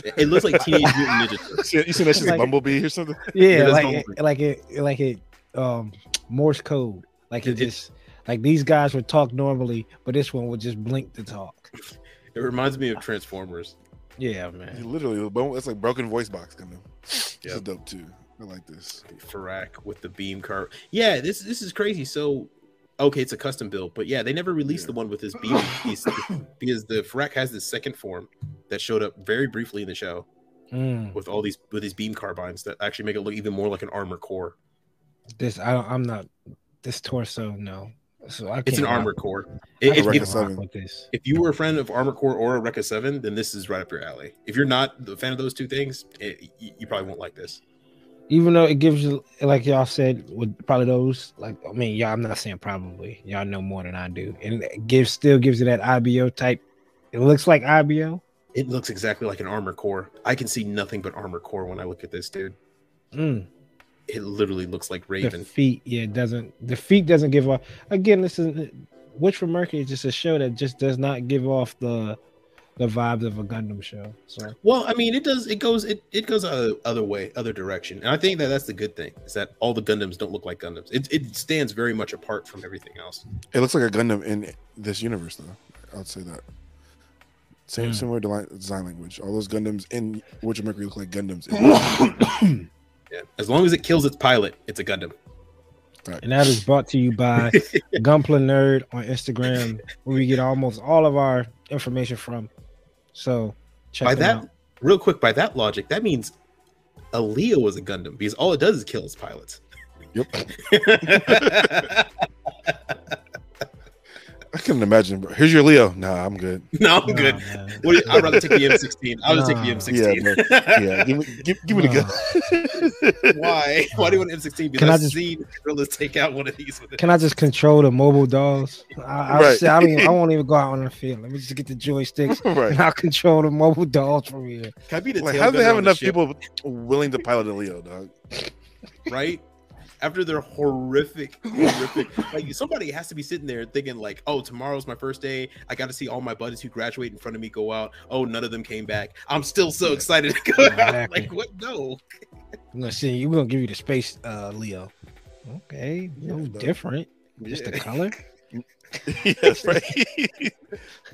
It, it looks like Teenage Mutant Ninja (laughs) Turtles. You see that shit's Like- Bumblebee or something? (laughs) Yeah, that's like it, like it like it um Morse code. Like it, It- it- just like these guys would talk normally, but this one would just blink to talk. It reminds me of Transformers. Yeah, man. literally, it's like broken voice box coming. This is dope too. I like this. Pharact with the beam car. Yeah, this this is crazy. So, okay, it's a custom build, but yeah, they never released Yeah. the one with his beam piece (coughs) because the Pharact has this second form that showed up very briefly in the show Mm, with all these with these beam carbines that actually make it look even more like an armor core. this I don't, I'm not this torso. No, so I It's an rock- armor core. I If, if, with this. if you were a friend of Armor Core or a Rekka 7, then this is right up your alley. If you're not a fan of those two things, it, you, you probably won't like this. Even though it gives you, like y'all said, with probably those, like I mean, y'all. I'm not saying probably. Y'all know more than I do, and it gives still gives you that IBO type. It looks like IBO. It looks exactly like an Armor Core. I can see nothing but Armor Core when I look at this, dude. Mm. It literally looks like The Raven. feet, yeah, it doesn't. The feet doesn't give off. Again, this is Witch for Mercury is just a show that just does not give off the the vibes of a Gundam show. So Well, I mean, it does. It goes. It, it goes a other way, other direction, and I think that that's the good thing is that all the Gundams don't look like Gundams. It, it stands very much apart from everything else. It looks like a Gundam in this universe, though. I'd say that. Same Mm. similar deli- design language. All those Gundams in Witch of Mercury look like Gundams. In (coughs) Yeah, as long as it kills its pilot, it's a Gundam. and that is brought to you by (laughs) Gunpla Nerd on Instagram, where we get almost all of our information from. So check by that, out. real quick, by that logic, that means a Leo is a Gundam because all it does is kill its pilots. Yep. (laughs) (laughs) I couldn't imagine. Bro. Here's your Leo. Nah, I'm good. (laughs) no, I'm Nah, good. What you- I'd rather take the M16. I'll just take the M16. Yeah, give me, give, give me the gun. Why? Why do you want an M16? Because Can I I've just- seen guerrillas take out one of these with it. Can I just control the mobile dolls? I, I, Right. say, I, don't even, I (laughs) won't even go out on the field. Let me just get the joysticks (laughs) right. and I'll control the mobile dolls from here. Can I be the Like, tail how do they have on the enough ship, people willing to pilot a Leo, dog? right? After their horrific, (laughs) horrific, like somebody has to be sitting there thinking, like, "Oh, tomorrow's my first day. I got to see all my buddies who graduate in front of me go out. Oh, none of them came back. I'm still so excited to go out. (laughs) Exactly. Like, what? No, I'm gonna see you. We're gonna give you the space, uh, Leo. Okay, no Yeah, but- different. Just the color. (laughs) yes, right.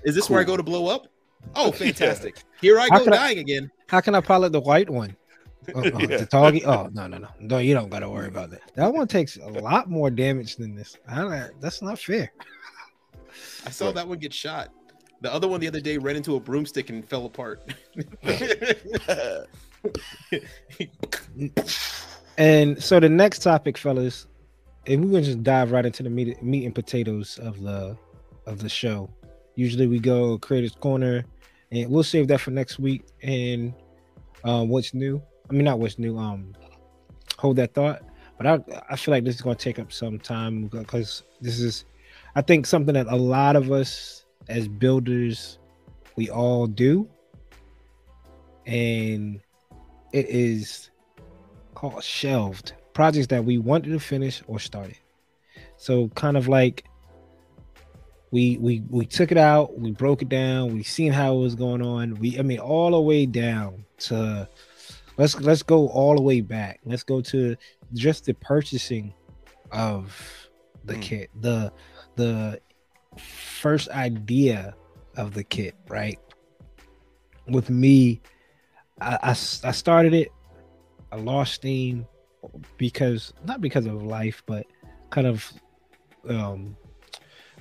Is this where I go to blow up? Oh, fantastic! Here I How go could I- dying again. How can I pilot the white one? Uh, uh, Yeah. The target? Oh no, no, no, no! You don't gotta worry about that. That one takes a lot more damage than this. I don't, that's not fair. I saw that one get shot. The other one the other day ran into a broomstick and fell apart. (laughs) And so the next topic, fellas, and we're gonna just dive right into the meat, meat and potatoes of the of the show. Usually we go creators corner, and we'll save that for next week. And um, what's new? I mean, not what's new. Um, hold that thought. But I I feel like this is gonna take up some time because this is, I think, something that a lot of us as builders, we all do, and it is called shelved projects that we wanted to finish or started. So kind of like we we we took it out, we broke it down, we seen how it was going on. We I mean all the way down to let's let's go all the way back. Let's go to just the purchasing of the Mm. kit, the the first idea of the kit, right? With me, I, I, I started it. I lost steam because not because of life, but kind of um,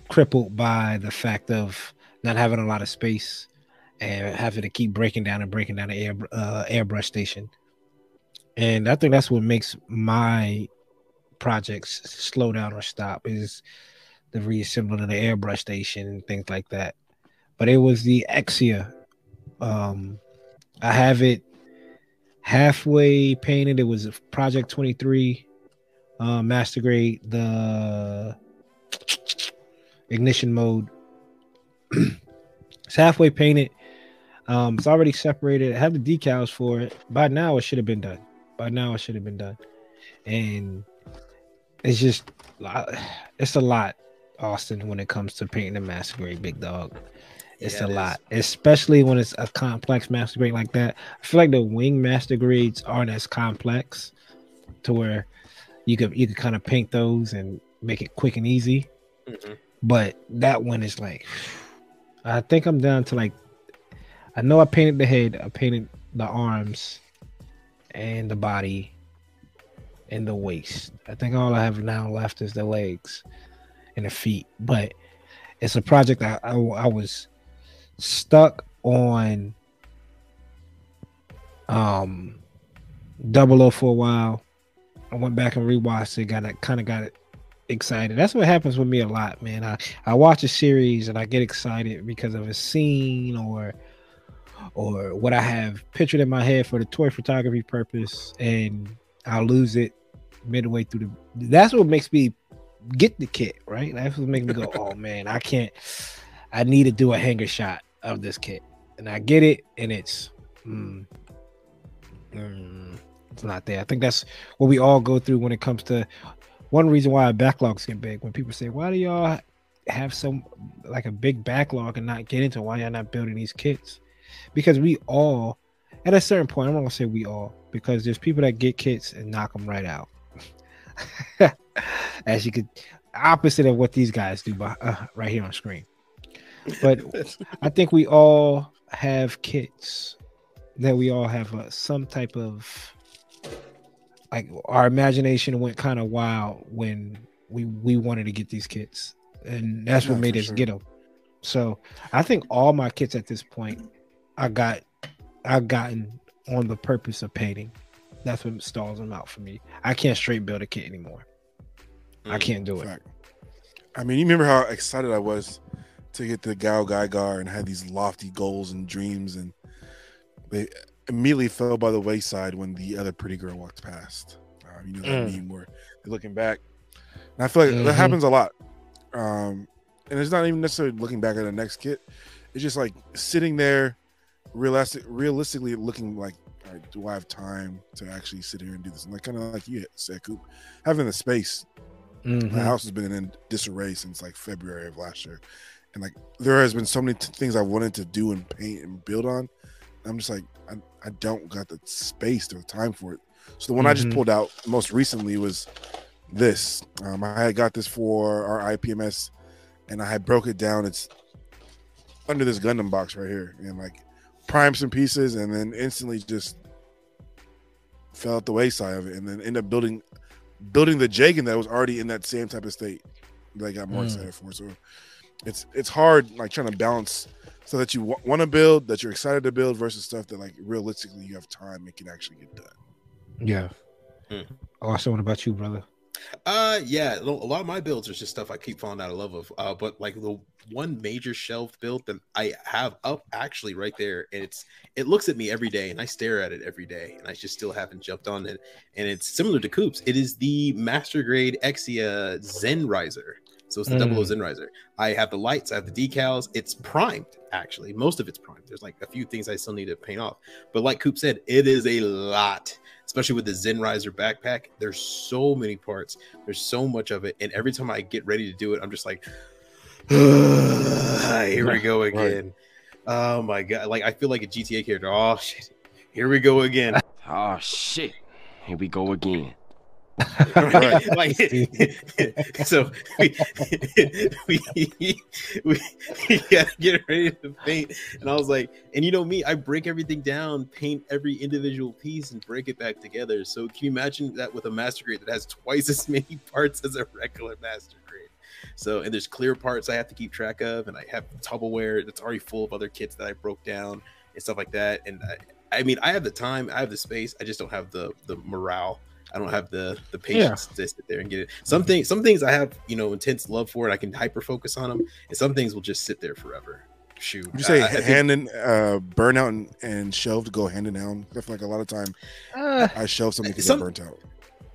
crippled by the fact of not having a lot of space and having to keep breaking down and breaking down the air uh, airbrush station. And I think that's what makes my projects slow down or stop is the reassembling of the airbrush station and things like that. But it was the Exia. Um, I have it halfway painted. It was Project 23 uh, master grade, the (tsk) ignition mode. (clears throat) it's halfway painted. Um, it's already separated. I have the decals for it. By now, it should have been done. By now, it should have been done. And it's just, it's a lot, Austin, when it comes to painting a master grade big dog. It's yeah, a it lot, is. especially when it's a complex master grade like that. I feel like the wing master grades aren't as complex to where you could you could kind of paint those and make it quick and easy. Mm-hmm. But that one is like, I think I'm down to like, I know I painted the head, I painted the arms, and the body, and the waist. I think all I have now left is the legs and the feet. But it's a project I, I, I was stuck on um double O for a while. I went back and rewatched it, got kind of got it excited. That's what happens with me a lot, man. I, I watch a series and I get excited because of a scene or or what I have pictured in my head for the toy photography purpose, and I'll lose it midway through the. That's what makes me get the kit, right? That's what makes me go, (laughs) oh man, I can't. I need to do a hanger shot of this kit, and I get it, and it's mm, mm, it's not there. I think that's what we all go through when it comes to one reason why our backlogs get big. When people say, "Why do y'all have some like a big backlog and not get into why y'all not building these kits?" Because we all, at a certain point, I'm not gonna say we all, because there's people that get kits and knock them right out. (laughs) As you could, opposite of what these guys do, by, uh, right here on screen. But (laughs) I think we all have kits that we all have uh, some type of like our imagination went kind of wild when we we wanted to get these kits, and that's what made us sure. get them. So I think all my kits at this point, I got, I've gotten on the purpose of painting. That's what stalls them out for me. I can't straight build a kit anymore. Mm, I can't do fact. it. I mean, you remember how excited I was to get the Gao Gaigar and had these lofty goals and dreams, and they immediately fell by the wayside when the other pretty girl walked past. Uh, you know that mm. meme where they're looking back, and I feel like mm-hmm. that happens a lot. Um, and it's not even necessarily looking back at the next kit; it's just like sitting there, realistic, realistically looking like, right, do I have time to actually sit here and do this? And like kind of like you said, Coop, having the space. Mm-hmm. The house has been in disarray since like February of last year, and like there has been so many t- things I wanted to do and paint and build on. I'm just like I, I don't got the space or the time for it. So the one mm-hmm. I just mm-hmm. pulled out most recently was this. Um, I had got this for our IPMS, and I had broke it down. It's under this Gundam box right here, and like prime some pieces, and then instantly just fell at the wayside of it, and then end up building building the Jagan that was already in that same type of state that I got more mm. excited for. So it's it's hard like trying to balance so that you w- want to build that you're excited to build versus stuff that like realistically you have time and can actually get done yeah mm. also what about you brother uh yeah a lot of my builds are just stuff i keep falling out of love of uh but like the one major shelf build that i have up actually right there and it's it looks at me every day and i stare at it every day and i just still haven't jumped on it and it's similar to coops it is the master grade exia XN Raiser so it's the mm. double O XN Raiser. I have the lights, I have the decals. It's primed, actually. Most of it's primed. There's like a few things I still need to paint off. But like Coop said, it is a lot, especially with the XN Raiser backpack. There's so many parts, there's so much of it. And every time I get ready to do it, I'm just like, (sighs) ah, here we go again. Right. Oh my god. Like I feel like a GTA character. Oh shit. Here we go again. (laughs) oh shit. Here we go again. Like, (laughs) (laughs) so we, (laughs) we, we, we gotta get ready to paint. And I was like, and you know me, I break everything down, paint every individual piece, and break it back together. So can you imagine that with a master grade that has twice as many parts as a regular master grade? So and there's clear parts I have to keep track of, and I have Tupperware that's already full of other kits that I broke down and stuff like that. And I, I mean, I have the time, I have the space, I just don't have the the morale I don't have the the patience yeah. to sit there and get it. Some things, some things I have, you know, intense love for, it. I can hyper focus on them, and some things will just sit there forever. Shoot, Would you say I, I hand think, and uh, burnout and, and shelved go hand in hand? I feel like a lot of time uh, I shelve something because some, burnt out.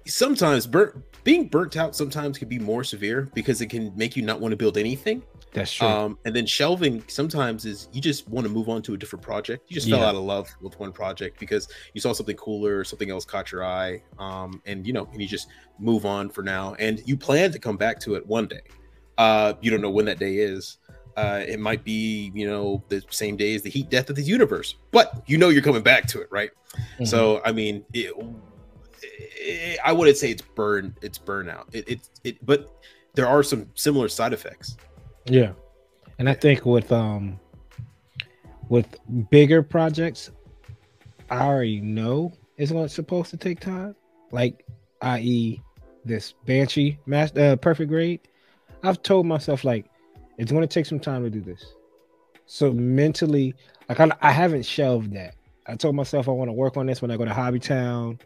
Sometimes burnt being burnt out sometimes can be more severe because it can make you not want to build anything. That's true. Um, and then shelving sometimes is you just want to move on to a different project. You just yeah. fell out of love with one project because you saw something cooler, or something else caught your eye, um, and you know, and you just move on for now. And you plan to come back to it one day. Uh, you don't know when that day is. Uh, it might be, you know, the same day as the heat death of the universe, but you know you're coming back to it, right? Mm-hmm. So, I mean, it, it, I wouldn't say it's burn, it's burnout. It, it, it, but there are some similar side effects. Yeah. And I think with um with bigger projects, I already know it's going supposed to take time. Like, i.e., this Banshee master uh, perfect grade. I've told myself like it's going to take some time to do this. So mentally, like I, I haven't shelved that. I told myself I want to work on this when I go to Hobby Town.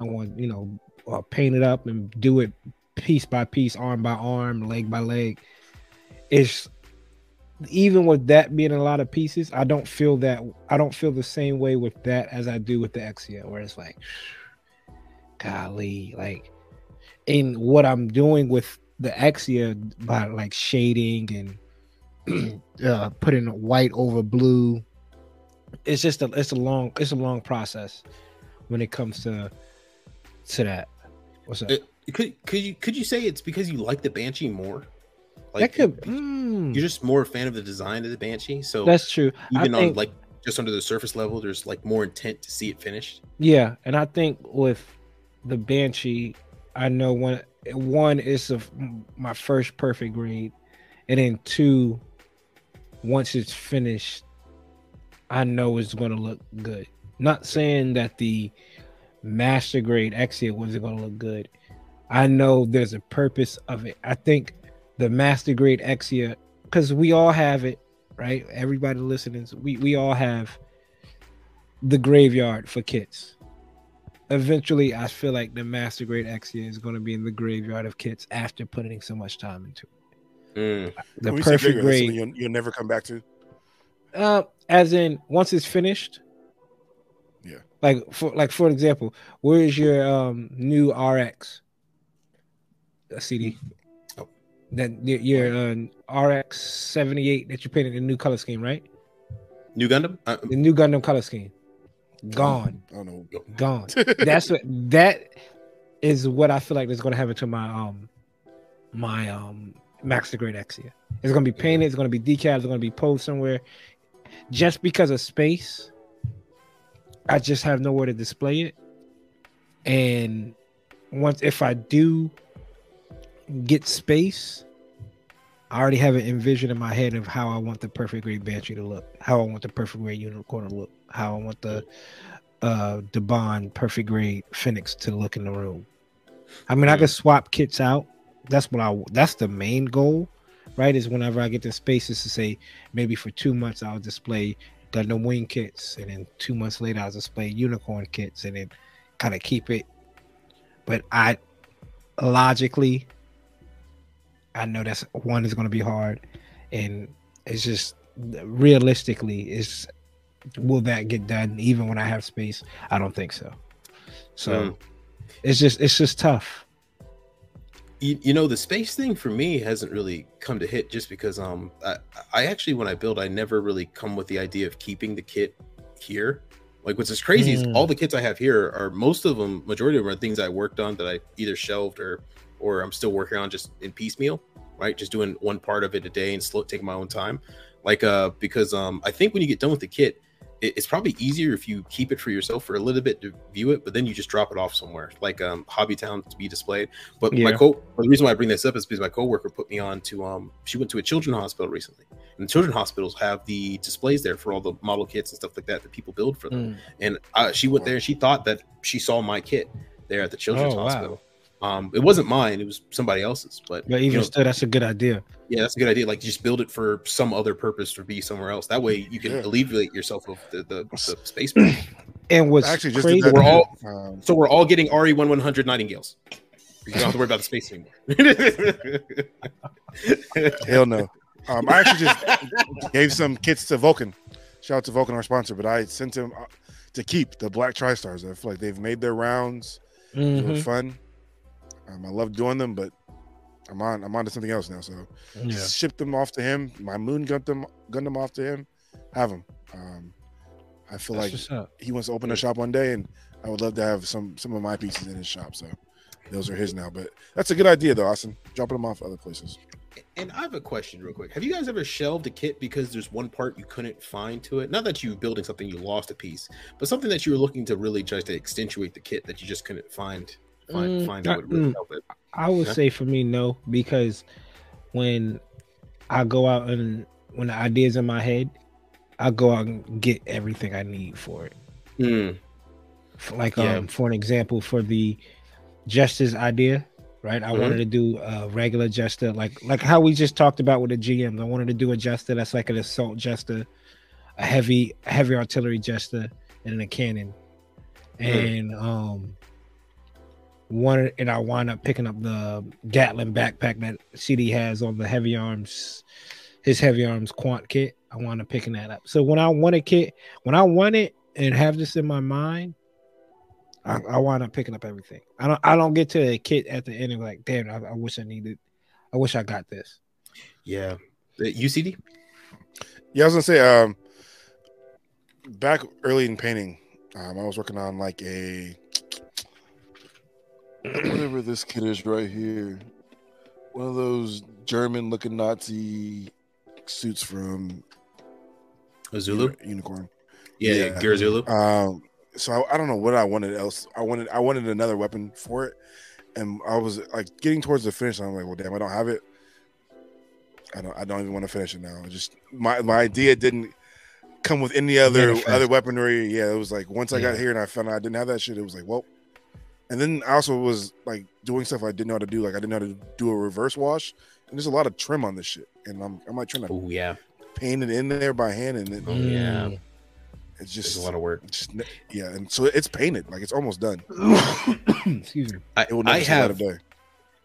I want you know uh, paint it up and do it piece by piece, arm by arm, leg by leg it's even with that being a lot of pieces, I don't feel that I don't feel the same way with that as I do with the Exia, where it's like, golly, like in what I'm doing with the Exia by like shading and (clears throat) uh, putting white over blue. It's just a it's a long it's a long process when it comes to to that. What's up? It, could could you could you say it's because you like the Banshee more? Like that could, mm. you're just more a fan of the design of the Banshee. So that's true. Even I on think, like just under the surface level, there's like more intent to see it finished. Yeah, and I think with the Banshee, I know one one is a, my first perfect grade, and then two, once it's finished, I know it's going to look good. Not saying that the master grade Exia wasn't going to look good. I know there's a purpose of it. I think the master grade Exia, because we all have it, right? Everybody listening, we we all have the graveyard for kits. Eventually, I feel like the master grade Exia is going to be in the graveyard of kits after putting so much time into it. Mm. The when perfect grade you'll, you'll, never come back to. Uh, as in once it's finished. Yeah. Like for like for example, where is your um new RX? A CD that your uh, RX seventy eight that you painted in the new color scheme, right? New Gundam. Uh, the new Gundam color scheme. Gone. I don't know. Gone. (laughs) That's what that is. What I feel like is going to happen to my um my um Max the Grade Exia. It's going to be painted. It's going to be decals. It's going to be posed somewhere. Just because of space, I just have nowhere to display it. And once if I do get space, I already have an envision in my head of how I want the perfect grade Banshee to look, how I want the perfect grade Unicorn to look, how I want the uh Daban perfect grade Phoenix to look in the room. I mean, I could swap kits out. That's what I. That's the main goal, right? Is whenever I get the spaces to say maybe for two months I'll display Gundam Wing kits, and then two months later I'll display Unicorn kits, and then kind of keep it. But I logically I know that's one is going to be hard, and it's just realistically, is will that get done even when I have space? I don't think so. So mm. it's just it's just tough. You, you know the space thing for me hasn't really come to hit just because um I, I actually when I build I never really come with the idea of keeping the kit here like what's as crazy mm. is all the kits I have here are most of them, majority of them are things I worked on that I either shelved or or I'm still working on just in piecemeal, right? Just doing one part of it a day and slow taking my own time. Like uh because um I think when you get done with the kit, it, it's probably easier if you keep it for yourself for a little bit to view it, but then you just drop it off somewhere, like um, Hobbytown to be displayed. But my Yeah. co the reason why I bring this up is because my coworker put me on to um, she went to a children's hospital recently, and children's hospitals have the displays there for all the model kits and stuff like that that people build for them. Mm. And uh, she went there and she thought that she saw my kit there at the children's Oh, wow. Hospital. Um, it wasn't mine; it was somebody else's. But, But you even know, still, that's a good idea. yeah, that's a good idea. Like, just build it for some other purpose or be somewhere else. That way, you can Yeah. alleviate yourself of the, the, (clears throat) the space. And what's actually just crazy, we're all- um, so we're all getting RE one one hundred Nightingales. You don't have to worry about the space anymore. (laughs) hell no. Um, I actually just gave some kits to Vulcan. Shout out to Vulcan, our sponsor. But I sent him uh, to keep the Black TriStars. I feel like they've made their rounds. They were fun. Um, I love doing them, but I'm on. I'm on to something else now. So Yeah. shipped them off to him. My moon gunned them, gunned them off to him. Have them. Um, I feel That's like he wants to open a shop one day, and I would love to have some some of my pieces in his shop. So those are his now. But that's a good idea, though, Austen. Dropping them off other places. and I have a question, real quick. Have you guys ever shelved a kit because there's one part you couldn't find to it? Not that you were building something you lost a piece, but something that you were looking to really just to accentuate the kit that you just couldn't find find Mm, find uh, would help it. I would Yeah. say for me, no, because when I go out and when the idea's in my head, I go out and get everything I need for it. Mm, Like Yeah. um, for an example, for the Justice idea, right? I Mhm. wanted to do a regular Jesta, like like how we just talked about with the GMs. I wanted to do a Jesta that's like an assault Jesta, a heavy heavy artillery Jesta, and then a cannon. Mhm. And um one and I wound up picking up the Gatlin backpack that CD has on the heavy arms, his heavy arms quant kit. I wound up picking that up. So when I want a kit, when I want it and have this in my mind, I, I wind up picking up everything. I don't I don't get to a kit at the end and like, damn, I, I wish I needed, I wish I got this. yeah. The UCD? Yeah, I was gonna say, um, back early in painting, um, I was working on like a (clears throat) whatever this kid is right here, one of those German-looking Nazi suits from A Zulu? Unicorn. Yeah, yeah. Yeah. Geara Zulu. Um, so I, I don't know what I wanted else. I wanted I wanted another weapon for it, and I was like getting towards the finish. I'm like, well, damn, I don't have it. I don't. I don't even want to finish it now. It Just my my idea didn't come with any other other weaponry. Yeah, it was like once I got here and I found out I didn't have that shit. It was like, well. And then I also was like doing stuff I didn't know how to do. Like I didn't know how to do a reverse wash, and there's a lot of trim on this shit. And I'm I'm like trying to Oh yeah. paint it in there by hand, and it, Oh, yeah. It's There's just a lot of work. just yeah, and so it's painted, like it's almost done. (coughs) Excuse me. I, It will never see the light have of day.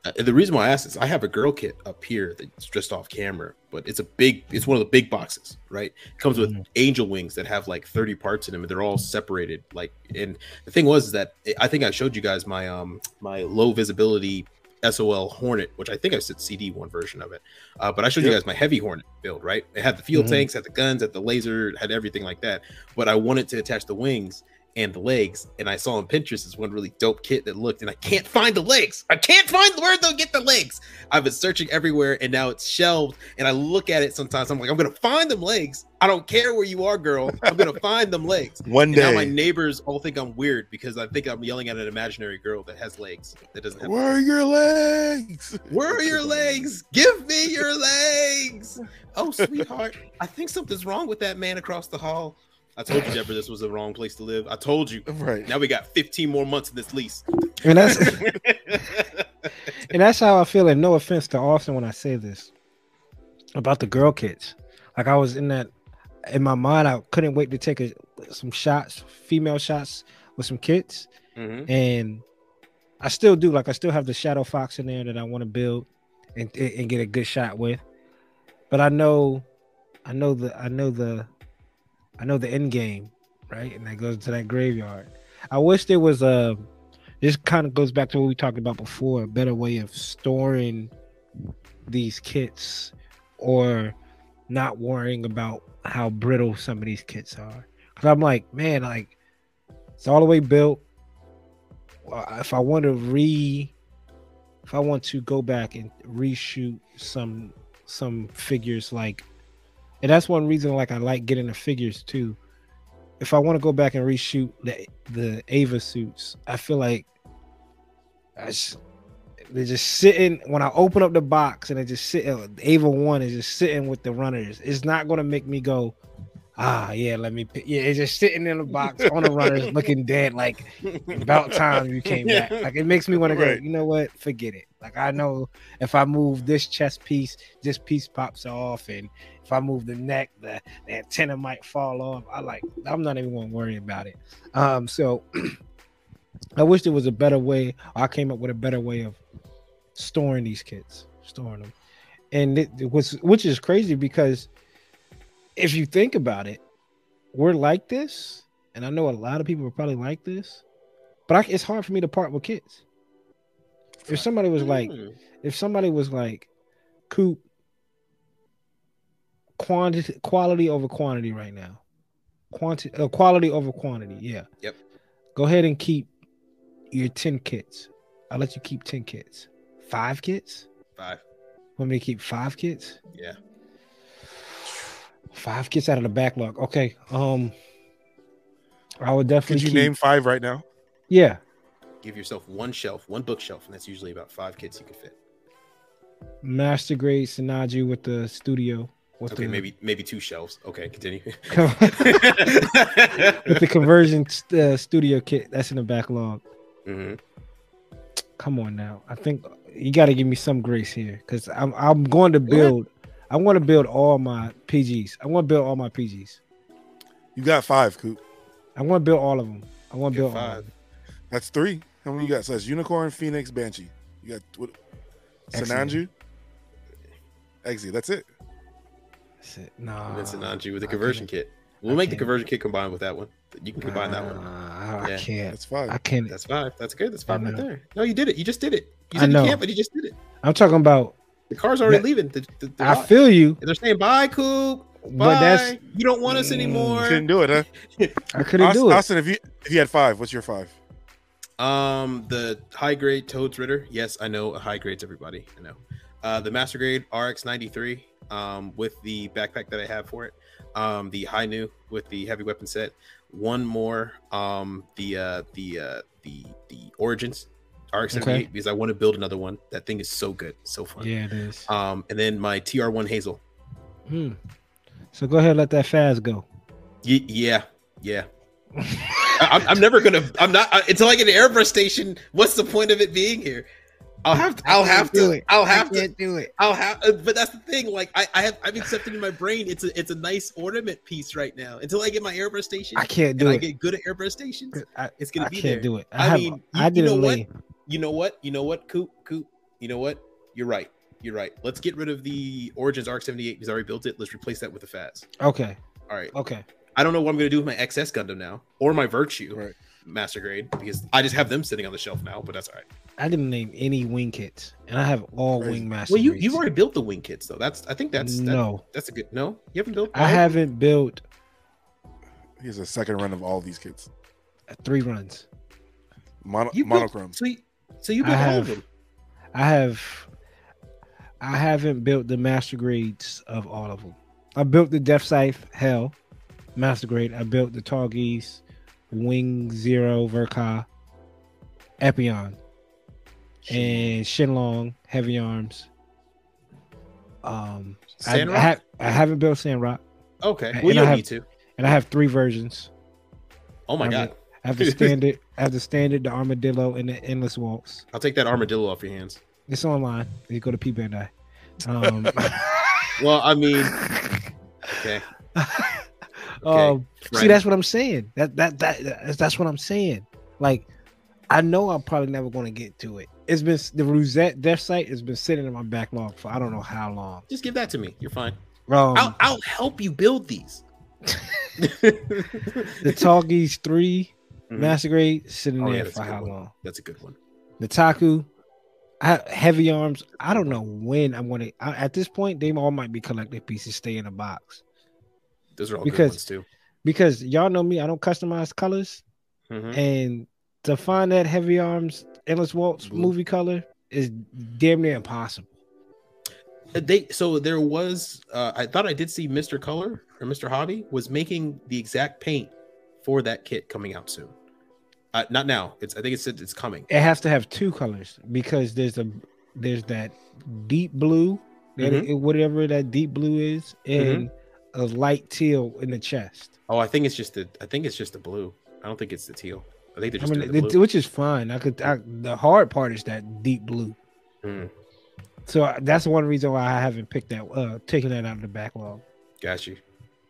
Uh, the reason why I asked is I have a girl kit up here that's just off camera, but it's a big, it's one of the big boxes, right? It comes with Mhm. angel wings that have like 30 parts in them and they're all separated. Like, and the thing was is that I think I showed you guys my, um, my low visibility SOL Hornet, which I think I said CD one version of it. Uh, but I showed you guys my heavy Hornet build, right? It had the field Mhm. tanks, had the guns, had the laser, had everything like that. But I wanted to attach the wings and the legs, and I saw on Pinterest this one really dope kit that looked, and I can't find the legs. I can't find where they'll get the legs. I've been searching everywhere, and now it's shelved. And I look at it sometimes. I'm like, I'm gonna find them legs. I don't care where you are, girl. I'm gonna (laughs) find them legs. One And now my neighbors all think I'm weird because I think I'm yelling at an imaginary girl that has legs that doesn't have. where are your legs? (laughs) Where are your legs? Give me your legs. Oh, sweetheart, I think something's wrong with that man across the hall. I told you, Deborah, this was the wrong place to live. I told you. Right. Now we got 15 more months of this lease. And that's (laughs) and that's how I feel. And no offense to Austen when I say this about the girl kits. Like I was in that in my mind, I couldn't wait to take a, some shots, female shots with some kits, Mhm. and I still do. Like I still have the Shadow Fox in there that I want to build and and get a good shot with. But I know, I know the, I know the, I know the end game, right? And that goes to that graveyard. I wish there was a. This kind of goes back to what we talked about before. A better way of storing these kits, or not worrying about how brittle some of these kits are. Cause I'm like, man, like it's all the way built. If I want to re, if I want to go back and reshoot some some figures, like, and that's one reason like I like getting the figures too, if I want to go back and reshoot the the Ava suits, I feel like I just, they're just sitting when I open up the box and they just sit. Ava one is just sitting with the runners. It's not gonna make me go, ah, yeah, let me. Pick. Yeah, it's just sitting in the box on the runners, (laughs) looking dead. Like about time you came back. (laughs) Like it makes me want to go. Right. You know what? Forget it. Like I know if I move this chest piece, this piece pops off, and if I move the neck, the, the antenna might fall off. I like. I'm not even going to worry about it. Um, so (clears throat) I wish there was a better way. I came up with a better way of storing these kits, storing them, and it, it was which is crazy because if you think about it, we're like this, and I know a lot of people are probably like this, but I, it's hard for me to part with kids. If somebody was like, Hmm. if somebody was like, Coop, quantity, quality over quantity right now, quantity, uh, quality over quantity, yeah. Yep. Go ahead and keep your ten kits. I'll let you keep ten kits. Five kits. five. Want me to keep five kits? Yeah. Five kits out of the backlog. Okay. Um, I would definitely Could definitely you keep- name five right now? Yeah. Give yourself one shelf, one bookshelf, and that's usually about five kits you can fit. Master grade Sinanju with the studio. With Okay, the, maybe maybe two shelves. Okay, continue. (laughs) with the conversion uh, studio kit that's in the backlog. Mhm. Come on now. I think you got to give me some grace here because I'm I'm going to build. I want to build all my PGs. I want to build all my PGs. You got five, Coop. I want to build all of them. I want to Get build all of five. them. That's three. How many you got? So that's Unicorn, Phoenix, Banshee. You got what? Excellent. Sinanju, Exia. That's it. That's it. Nah, And then Sinanju with the conversion kit. We'll I make the can't. conversion kit combined with that one. You can combine that one. Nah, I, Yeah. I can't. That's five. I can't. That's five. That's good. That's five right there. No, you did it. You just did it. You I said know. you can't, but you just did it. I'm talking about. The car's already That- leaving. The, the, the I lot. feel you, And they're saying bye, Coop. Bye. but that's you don't want us Mm, anymore. Couldn't do it, huh? (laughs) I couldn't Austen, do it. Austen, if you if you had five, what's your five? Um, the high grade Todesritter. Yes, I know high grades. Everybody, I know. Uh, the master grade RX ninety three. Um, with the backpack that I have for it. Um, the Hi-Nu with the heavy weapon set. One more. Um, the uh, the uh, the the Origins RX seventy eight Okay. because I want to build another one. That thing is so good, so fun. Yeah, it is. Um, and then my TR one Hazel. Hmm. So go ahead, and let that fast go. Ye- yeah, yeah. I, I'm- I'm never gonna. I'm not I, until I get an airbrush station. What's the point of it being here? I'll have. To, I'll have to. It. I'll have to. do it. I'll have. uh, But that's the thing. Like I, I have. I've accepted in my brain. It's a. It's a nice ornament piece right now. Until I get my airbrush station. I can't and it. I get good at airbrush stations. I, It's gonna I be can't there. do it. I, I have, mean, you- I you didn't know what? You know what? You know what? Coop. Coop. You know what? You're right. You're right. Let's get rid of the Origins Arc 78 because I already built it. Let's replace that with the FAZZ. Okay. All right. Okay. I don't know what I'm going to do with my Exia Gundam now or my Virtue Right. Master Grade because I just have them sitting on the shelf now. But that's all right. I didn't name any wing kits, and I have all Crazy. wing master. Well, you you've already built the wing kits though. That's I think that's that- no. that's a good no. You haven't built. I all? haven't built He has a second run of all these kits. Uh, three runs. Mono, You built- monochrome. So you, so you I built all have- of them. I have. I haven't built the master grades of all of them. I built the Death Scythe Hell master grade. I built the Tallgeese, Wing Zero Verka, Epion, and Shenlong Heavy Arms. Um, I, I, ha- I haven't built Sandrock, Okay. and Well, you I don't have- need to. and I have three versions. Oh my I god. I have the standard, I have the standard, the armadillo, and the endless waltz. I'll take that armadillo off your hands. It's online. You go to P Bandai. (laughs) Um, Well, I mean, okay. (laughs) um, see, that's what I'm saying. That, that that that's, that's what I'm saying. Like, I know I'm probably never going to get to it. It's been the Rosette Death Scythe has been sitting in my backlog for I don't know how long. Just give that to me. You're fine. Um, I'll I'll help you build these. (laughs) (laughs) the Tallgeese 3 Mhm. Master Grade sitting Oh, there that's for how one. long? That's a good one. The Taku, I, Heavy Arms. I don't know when I'm going to. At this point, they all might be collected pieces. Stay in a box Those are all Because- good ones too. because y'all know me. I don't customize colors. Mhm. and to find that heavy arms endless waltz Blue. movie color is damn near impossible Uh, They so there was. Uh, I thought I did see Mr. Color or Mr. Hobby was making the exact paint for that kit coming out soon. Uh, not now. It's I think it's it's coming. It has to have two colors because there's a there's that deep blue, that Mhm. it- whatever that deep blue is, and a light teal in the chest. Oh, I think it's just the I think it's just the blue. I don't think it's the teal. I think they're I mean, doing the it- blue. which is fine. I could. I, the hard part is that deep blue. Mm, So I, that's one reason why I haven't picked that, uh, taken that out of the backlog. got you.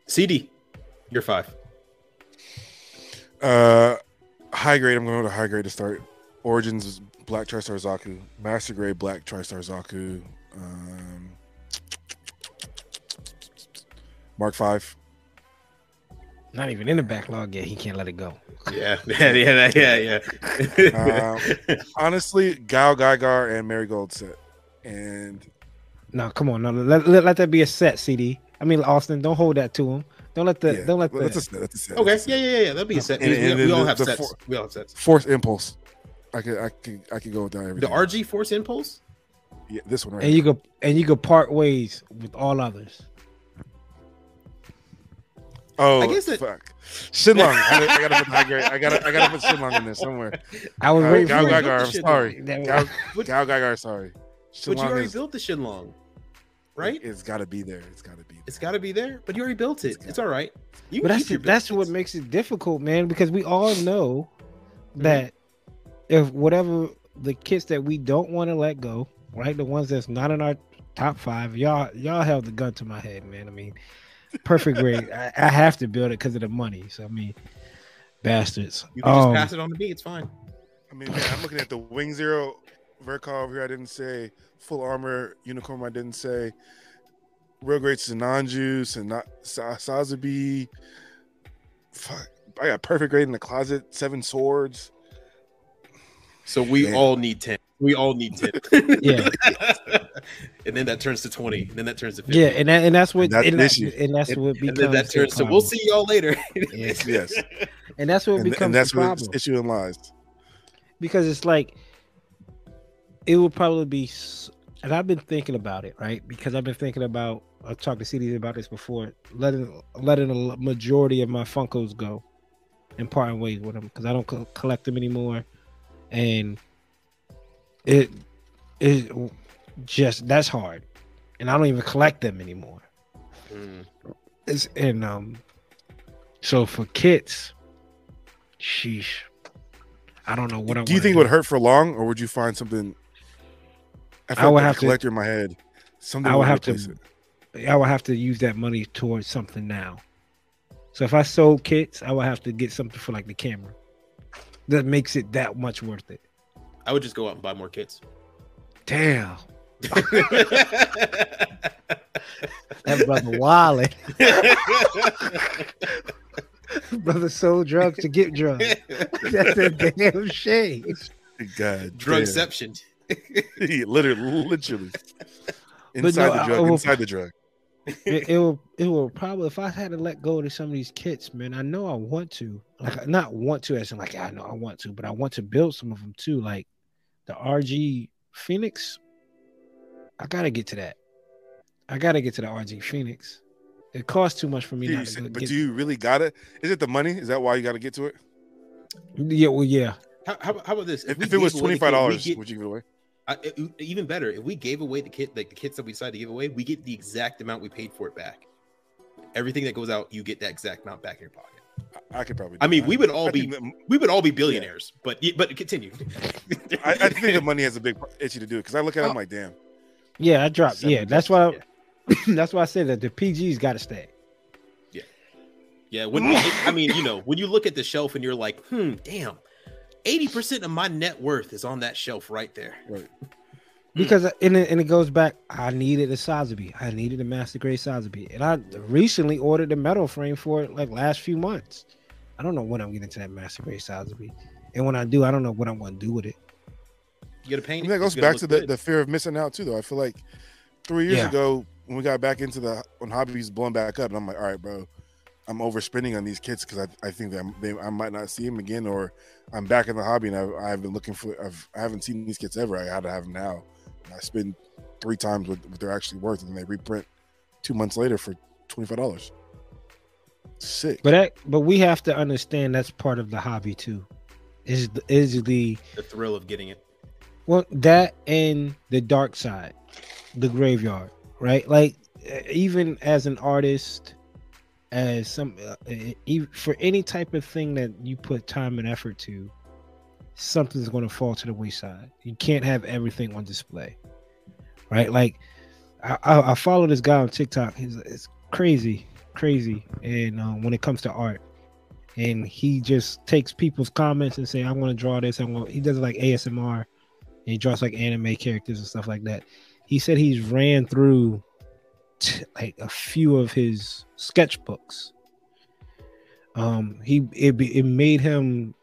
CD, you're five. Uh, high grade. I'm going to go to high grade to start. Origins is Black TriStar Zaku. Master grade Black TriStar Zaku. Um, Mark Five. Not even in the backlog yet. He can't let it go. Yeah, (laughs) yeah, yeah, yeah, yeah. Um, Honestly, GaoGaiGar and Marigold set. And No, come on. No, let, let, let that be a set. CD. I mean, Austen. Don't hold that to him. Don't let the. yeah, Don't let the. that's a set. That's a set. okay, that's a yeah, set. yeah, yeah, yeah. That'd be a set. And- we, and we, we all the- have the sets. four- we all have sets. Force Impulse. I could, I could, I could go with that. Every The time. RG Force Impulse. Yeah, this one right. and you go and you go part ways with all others. Oh, I guess it- fuck. Shenlong. I, gotta- I gotta put high grade. I gotta, I gotta put Shenlong in there somewhere. I was Uh, waiting Gal for it. I'm sorry. Gal, (laughs) But- GaoGaiGar. Sorry. But you already is- built the Shenlong, right? It's got to be there. It's got to be. It's got to be there. But you already built it. It's It's all right. You But that's keep your that's what makes it difficult, man. Because we all know Mm-hmm. that if whatever the kits that we don't want to let go, right, the ones that's not in our top five, y'all y'all held the gun to my head, man. I mean, (laughs) perfect grade. I, I have to build it because of the money. So I mean, bastards. You can just Um, pass it on to me. It's fine. I mean, man, I'm looking at the Wing Zero Verkov here. I didn't say full armor unicorn. I didn't say real great Sinanju, Sana- Sa- Sazabi. Fuck, I got perfect grade in the closet. Seven swords. So we Man. all need ten. We all need ten. (laughs) Yeah. (laughs) and then that turns to twenty. And then that turns to fifty. Yeah, and that, and that's what And that's and, that, issue. and that's And, what becomes And then that turns to we'll see y'all later. (laughs) Yeah. Yes, and that's what and, becomes and that's the where problem. the issue lies. because it's like it would probably be and i've been thinking about it right because i've been thinking about i've talked to CDs about this before letting letting a l- majority of my funkos go and parting ways with them because i don't co- collect them anymore and it it just that's hard and i don't even collect them anymore Mm. it's and um so for kits sheesh i don't know what i do you think it would hurt for long, or would you find something? I, I would like have to- collector in my head. Something I would would have to- it. I would have to use that money towards something now. So if I sold kits, I would have to get something for like the camera. That makes it that much worth it. I would just go out and buy more kits. Damn. (laughs) That brother Wally. (laughs) brother sold drugs to get drugs. (laughs) That's a damn shame. God, Drugception. damn. literally, literally. Inside I- the I drug, inside the drug. It, it (laughs) will it will probably if I had to let go of some of these kits, man, I know I want to. Like not want to as in like I know I want to, but I want to build some of them too. Like the RG Phoenix. I gotta get to that. I gotta get to the RG Phoenix. It costs too much for me Do you not say- to go but get. do you really got it? Is it the money? Is that why you got to get to it? yeah, well, yeah. How, how, how about this? If, we if it was gave away twenty the five kit, we dollars, would you give it away? I, it- even better, if we gave away the kit, like the kits that we decided to give away, we get the exact amount we paid for it back. Everything that goes out, you get that exact amount back in your pocket. I, I could probably. I mean, that. we would all I be think we would all be billionaires, but but continue. (laughs) I, I think the money has a big issue to do it. because I look at it, I'm like, damn. Yeah, I dropped. Seven Yeah, that's (clears throat) why. that's why I said that the PG's got to stay. Yeah, yeah. when I mean, you know, when you look at the shelf and you're like, hmm, damn, eighty percent of my net worth is on that shelf right there. Right. because uh, and it, and it goes back. I needed a Sazabi. I needed a master grade Sazabi, and I recently ordered the metal frame for it like last few months. I don't know when I'm getting to that master grade Sazabi, and when I do, I don't know what I'm going to do with it. You gotta I paint. mean, that goes back to the, good. the fear of missing out too, though. I feel like three years Yeah. ago when we got back into the when hobbies blowing back up, and I'm like, all right, bro, I'm overspending on these kits because I, I think that I'm- they, I might not see them again, or I'm back in the hobby and I've, I've been looking for I've I haven't seen these kits ever. I had to have them now. And I spend three times what, what they're actually worth, and they reprint two months later for twenty five dollars. Sick. But that, but we have to understand that's part of the hobby too. Is the- is the The thrill of getting it. well that and the dark side, the graveyard, right? Like uh, even as an artist, as some uh, uh, for any type of thing that you put time and effort to, something's going to fall to the wayside. You can't have everything on display, right? Like I, I, I follow this guy on TikTok. He's it's crazy, crazy, and um, when it comes to art, and he just takes people's comments and say, "I want to draw this." I want. He does like ASMR, and he draws like anime characters and stuff like that. He said he's ran through t- like a few of his sketchbooks. Um, he it be- it made him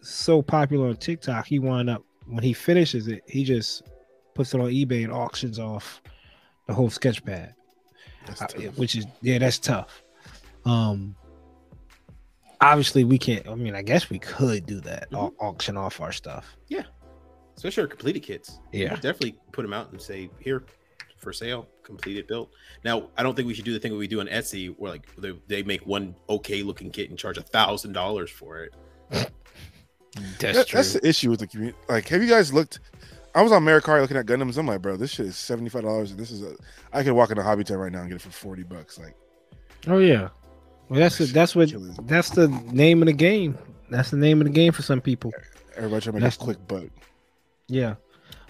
so popular on TikTok. He wound up when he finishes it, he just puts it on eBay and auctions off the whole sketch pad, That's uh, tough. which is yeah, that's tough. Um, obviously we can't. I mean, I guess we could do that, au- auction off our stuff. Yeah, especially our completed kits. Yeah. Definitely put them out and say, here, for sale, completed built. Now, I don't think we should do the thing that we do on Etsy where like they, they make one okay looking kit and charge a thousand dollars for it. (laughs) That- that's the issue with the community. Like, have you guys looked? I was on Mercari looking at Gundams. I'm like, bro, this shit is seventy five dollars, and this is a. I could walk into Hobby Town right now and get it for forty bucks. Like, Oh yeah. Well, that's the, that's what Ridiculous. that's the name of the game. That's the name of the game for some people. everybody trying to make a quick buck. Yeah.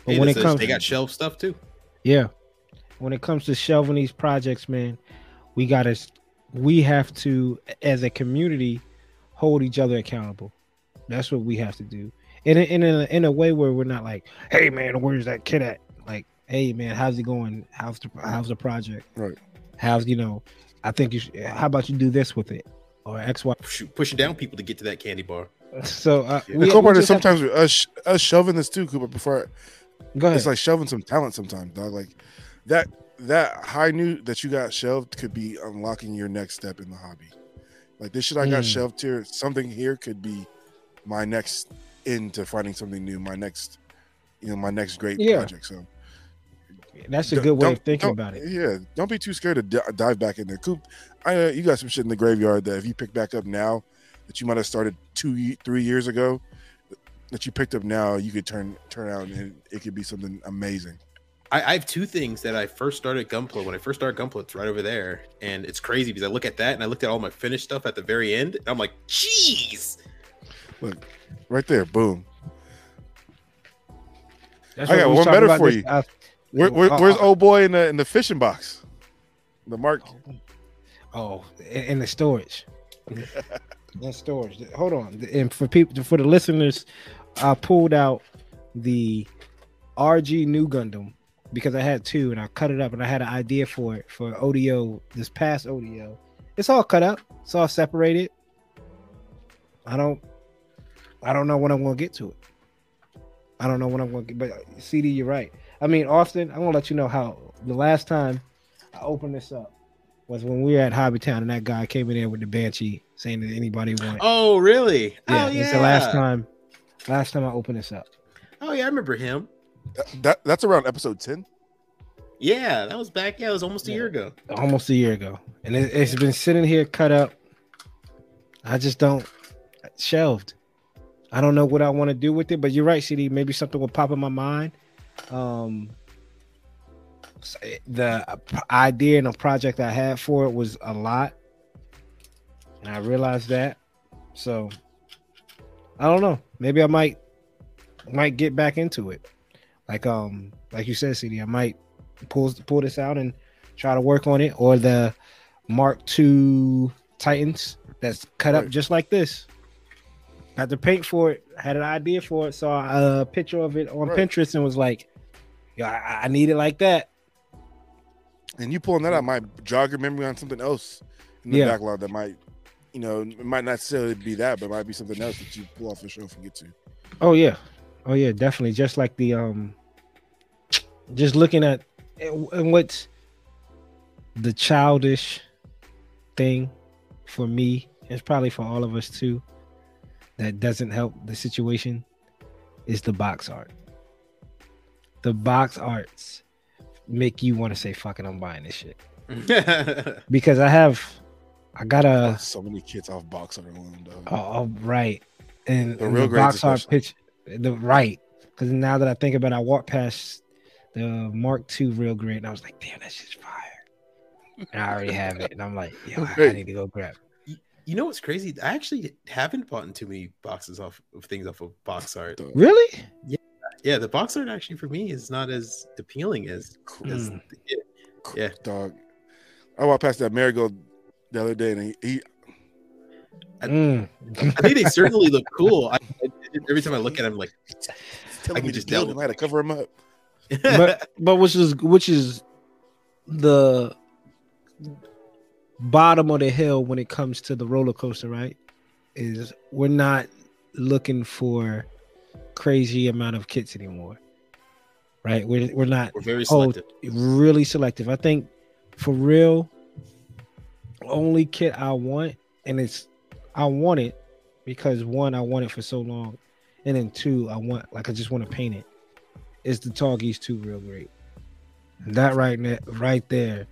But Hey, when it it is- comes, they got shelf stuff too. yeah, when it comes to shelving these projects, man, we gotta, we have to, as a community, hold each other accountable. That's what we have to do, in a, in a, in a way where we're not like, hey man, where's that kid at? Like, hey man, how's it going? How's the how's the project? Right. How's you know? I think you. Should, how about you do this with it or X Y? Shoot, pushing down people to get to that candy bar. (laughs) So uh, Yeah. we, the cool we part is just have- sometimes with us us shelving this too, Cooper. Before go ahead. it's like shoving some talent sometimes, dog. Like that that Hi-Nu that you got shelved could be unlocking your next step in the hobby. Like this shit I got Mm. shelved here, something here could be my next into finding something new, my next you know, my next great Yeah. project. So That's a good way of thinking about it. Yeah, don't be too scared to d- dive back in there. Coop, I uh, you got some shit in the graveyard that if you pick back up now, that you might have started two, three years ago, that you picked up now, you could turn turn out and it could be something amazing. I, I have two things that I first started Gunpla. When I first started Gunpla, it's right over there, and it's crazy because I look at that and I looked at all my finished stuff at the very end, and I'm like, "Jeez!" Look, right there, boom. That's I got we was one better for you. uh, Where, where, uh, where's uh, old boy in the in the fishing box? The mark. Oh, in, in the storage. (laughs) in storage. Hold on. And for people, for the listeners, I pulled out the RG Nu Gundam because I had two, and I cut it up, and I had an idea for it for ODO this past ODO. It's all cut up. It's all separated. I don't. I don't know when I'm going to get to it. I don't know when I'm going to get. But CD, you're right. I mean, Austen, I'm to let you know how the last time I opened this up was when we were at Hobbytown and that guy came in there with the banshee saying that anybody wanted. Oh, really? yeah, oh, it's the last time. Last time I opened this up. Oh, yeah, I remember him. That that's around episode ten. Yeah, that was back. Yeah, it was almost a Yeah. year ago. almost a year ago, and it, it's been sitting here cut up. I just don't shelved. I don't know what I want to do with it, but you're right, CD. Maybe something will pop in my mind. Um, the idea and the project I had for it was a lot, and I realized that. So I don't know. Maybe I might might get back into it. Like um, like you said, CD. I might pull pull this out and try to work on it, or the Mark II Titans that's cut up just like this. Had the paint for it, had an idea for it, saw a picture of it on Right. Pinterest and was like, "Yeah, I, I need it like that." And you pulling that out might jog your memory on something else in the Yeah. backlog that might, you know, it might not necessarily be that, but it might be something else that you pull off the shelf and get to. Oh yeah, oh yeah, definitely. Just like the um, just looking at and and what's the childish thing for me, it's probably for all of us too. That doesn't help the situation is the box art. The box arts make you want to say, "Fucking, I'm buying this shit." (laughs) because I have I got a so many kids off box art alone, dog. oh, oh, right, and, The and real the box art especially. Pitch the right because now that I think about, it, I walked past the Mark II real grade and I was like, damn, that's just fire. And I already have it, and I'm like, yo, I, I need to go grab. it. You know what's crazy? I actually haven't bought too many boxes off of things off of box art. Really? Yeah, yeah. the box art actually for me is not as appealing as, as Mm. yeah. Dog. I walked past that marigold the other day and he, he Mm. I think they certainly look cool. I, I- every time I look at him, like, I telling can me to just tell. him. I had to cover him up. but (laughs) but which is which is the bottom of the hill when it comes to the roller coaster, right? Is we're not looking for crazy amount of kits anymore, right? We're we're not we're very Oh, selective. really selective. I think for real, only kit I want, and it's I want it because one, I want it for so long, and then two, I want like I just want to paint it. Is the Tallgeese two real great? That right ne- right there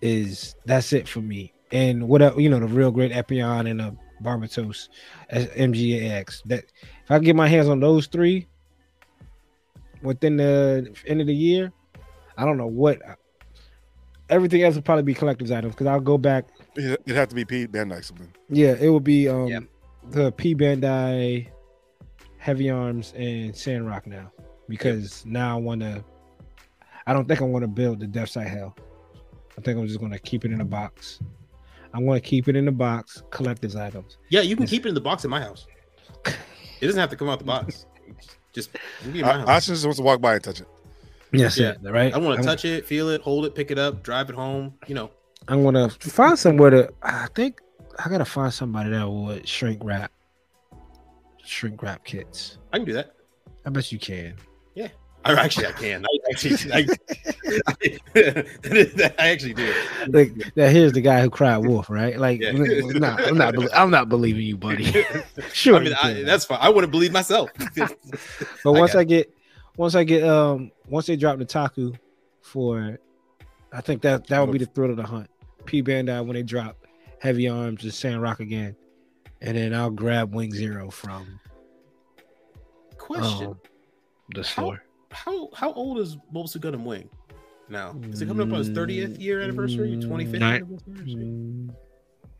is that's it for me. And whatever you know, the real great Epion and the Barbatos as MGAX. That if I can get my hands on those three within the end of the year, I don't know what. Everything else would probably be collector's items because I'll go back. It'd it'd have to be P Bandai something. Yeah, it would be um Yeah. the P Bandai, Heavy Arms, and Sandrock now because now I want to. I don't think I want to build the Death Scythe Hell. I think I'm just going to keep it in a box. I'm going to keep it in the box, Collect collector's items. Yeah, you can keep it in the box in my house. It doesn't have to come out the box. Just you can be in my I, house. Just wants to walk by and touch it. Yes, Yeah. yeah, right. I want to touch it, feel it, hold it, pick it up, drive it home. You know, I'm gonna find somewhere to. I think I gotta find somebody that would shrink wrap, shrink wrap kits. I can do that. I bet you can. Yeah. I actually I can. I actually I, I, (laughs) I actually do. Like that. Here's the guy who cried wolf, right? Like, Yeah. nah, I'm not. I'm not believing you, buddy. (laughs) Sure, I mean, I, that's fine. I to believe myself. (laughs) But once I get, once I get, um, once they drop the Taku for, I think that that would be the thrill of the hunt. P Bandai when they drop Heavy Arms and Sand Rock again, and then I'll grab Wing Zero from Question: um, the store. How how old is Bulbasaur Gundam Wing now? Is it coming up on its thirtieth year anniversary, Mm, twenty fifth anniversary? Mm,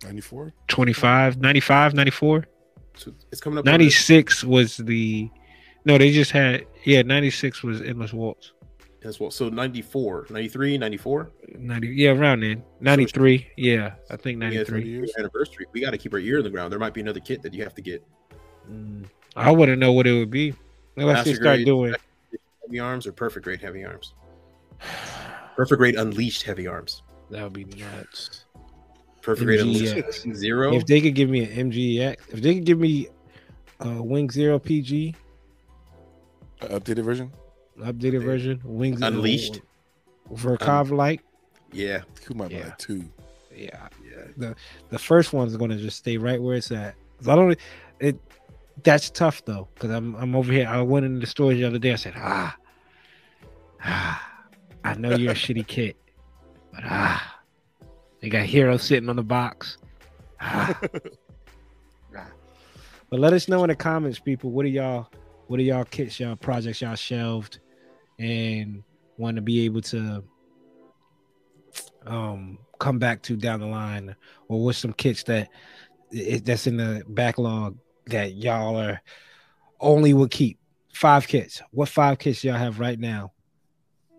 94? 25, 95, 94. So it's coming up. 96 was the, no, they just had, yeah, 96 was Endless Waltz. As well. So 94, 93, 94 90, yeah, around then. 93, yeah, I think 93. years. anniversary. We got to keep our ear in the ground. There might be another kit that you have to get. Mm, I wouldn't know what it would be unless they start grade, doing. heavy arms or perfect grade heavy arms. Perfect grade unleashed heavy arms. That would be nuts. Perfect grade unleashed zero. If they could give me an MGX, if they could give me a Wing Zero PG Uh, updated version? Updated version, Wings Unleashed? Verkov like, Yeah. Who might buy Yeah. two? yeah, yeah. The the first one's gonna just stay right where it's at. I don't. It that's tough though, because I'm I'm over here. I went into the stores the other day. I said, ah, ah, I know you're a (laughs) shitty kid, but ah, they got hero sitting on the box. Ah. Ah. (laughs) But let us know in the comments, people. What are y'all? What are y'all kits, y'all projects, y'all shelved, and want to be able to um come back to down the line, or what's some kits that that's in the backlog that y'all are only will keep five kits. What five kits y'all have right now?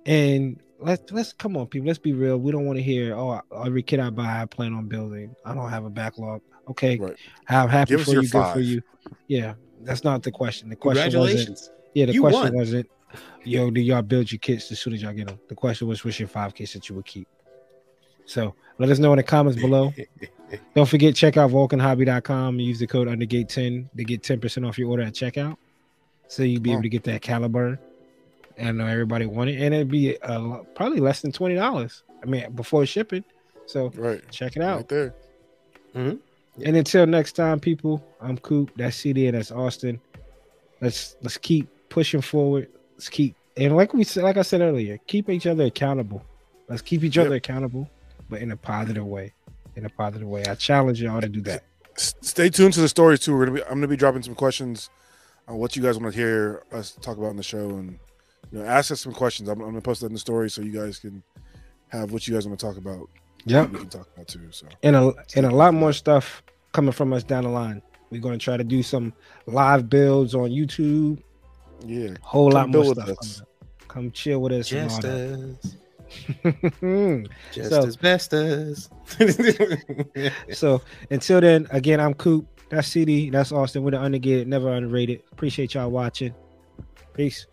And let's let's come on, people. Let's be real. We don't want to hear, oh, every kit I buy, I plan on building. I don't have a backlog. Okay, Right. I'm happy Give for your you. Good for you. Yeah, that's not the question. The question wasn't. Yeah, the You question won. wasn't, yo, do y'all build your kits as soon as y'all get them? The question was, what's your five kits that you would keep? So let us know in the comments below. (laughs) Don't forget, check out vulcanhobby.com and use the code undergate10 to get 10% off your order at checkout. So you'll be Oh. able to get that caliber. And I know everybody wanted, it. And it'd be uh, probably less than $20. I mean, before shipping. So Right. check it out. Right there. And until next time, people, I'm Coop. That's CD and that's Austen. Let's let's keep pushing forward. Let's keep and like we said, like I said earlier, keep each other accountable. Let's keep each Yep. other accountable, but in a positive way. in a positive way. I challenge y'all to do that. Stay tuned to the stories too. We're gonna be. I'm gonna be dropping some questions on what you guys want to hear us talk about in the show, and you know, ask us some questions. I'm, I'm gonna post that in the story so you guys can have what you guys want to talk about. Yep. we can talk about too. So And a and a lot more stuff coming from us down the line. We're gonna try to do some live builds on YouTube. Yeah, Whole lot more build with stuff. us. Come chill with us. Just that. as, (laughs) just So- as best as. (laughs) (laughs) so until then, again, I'm Coop. That's CD. That's Austen. We're the undergated, never underrated. Appreciate y'all watching. Peace.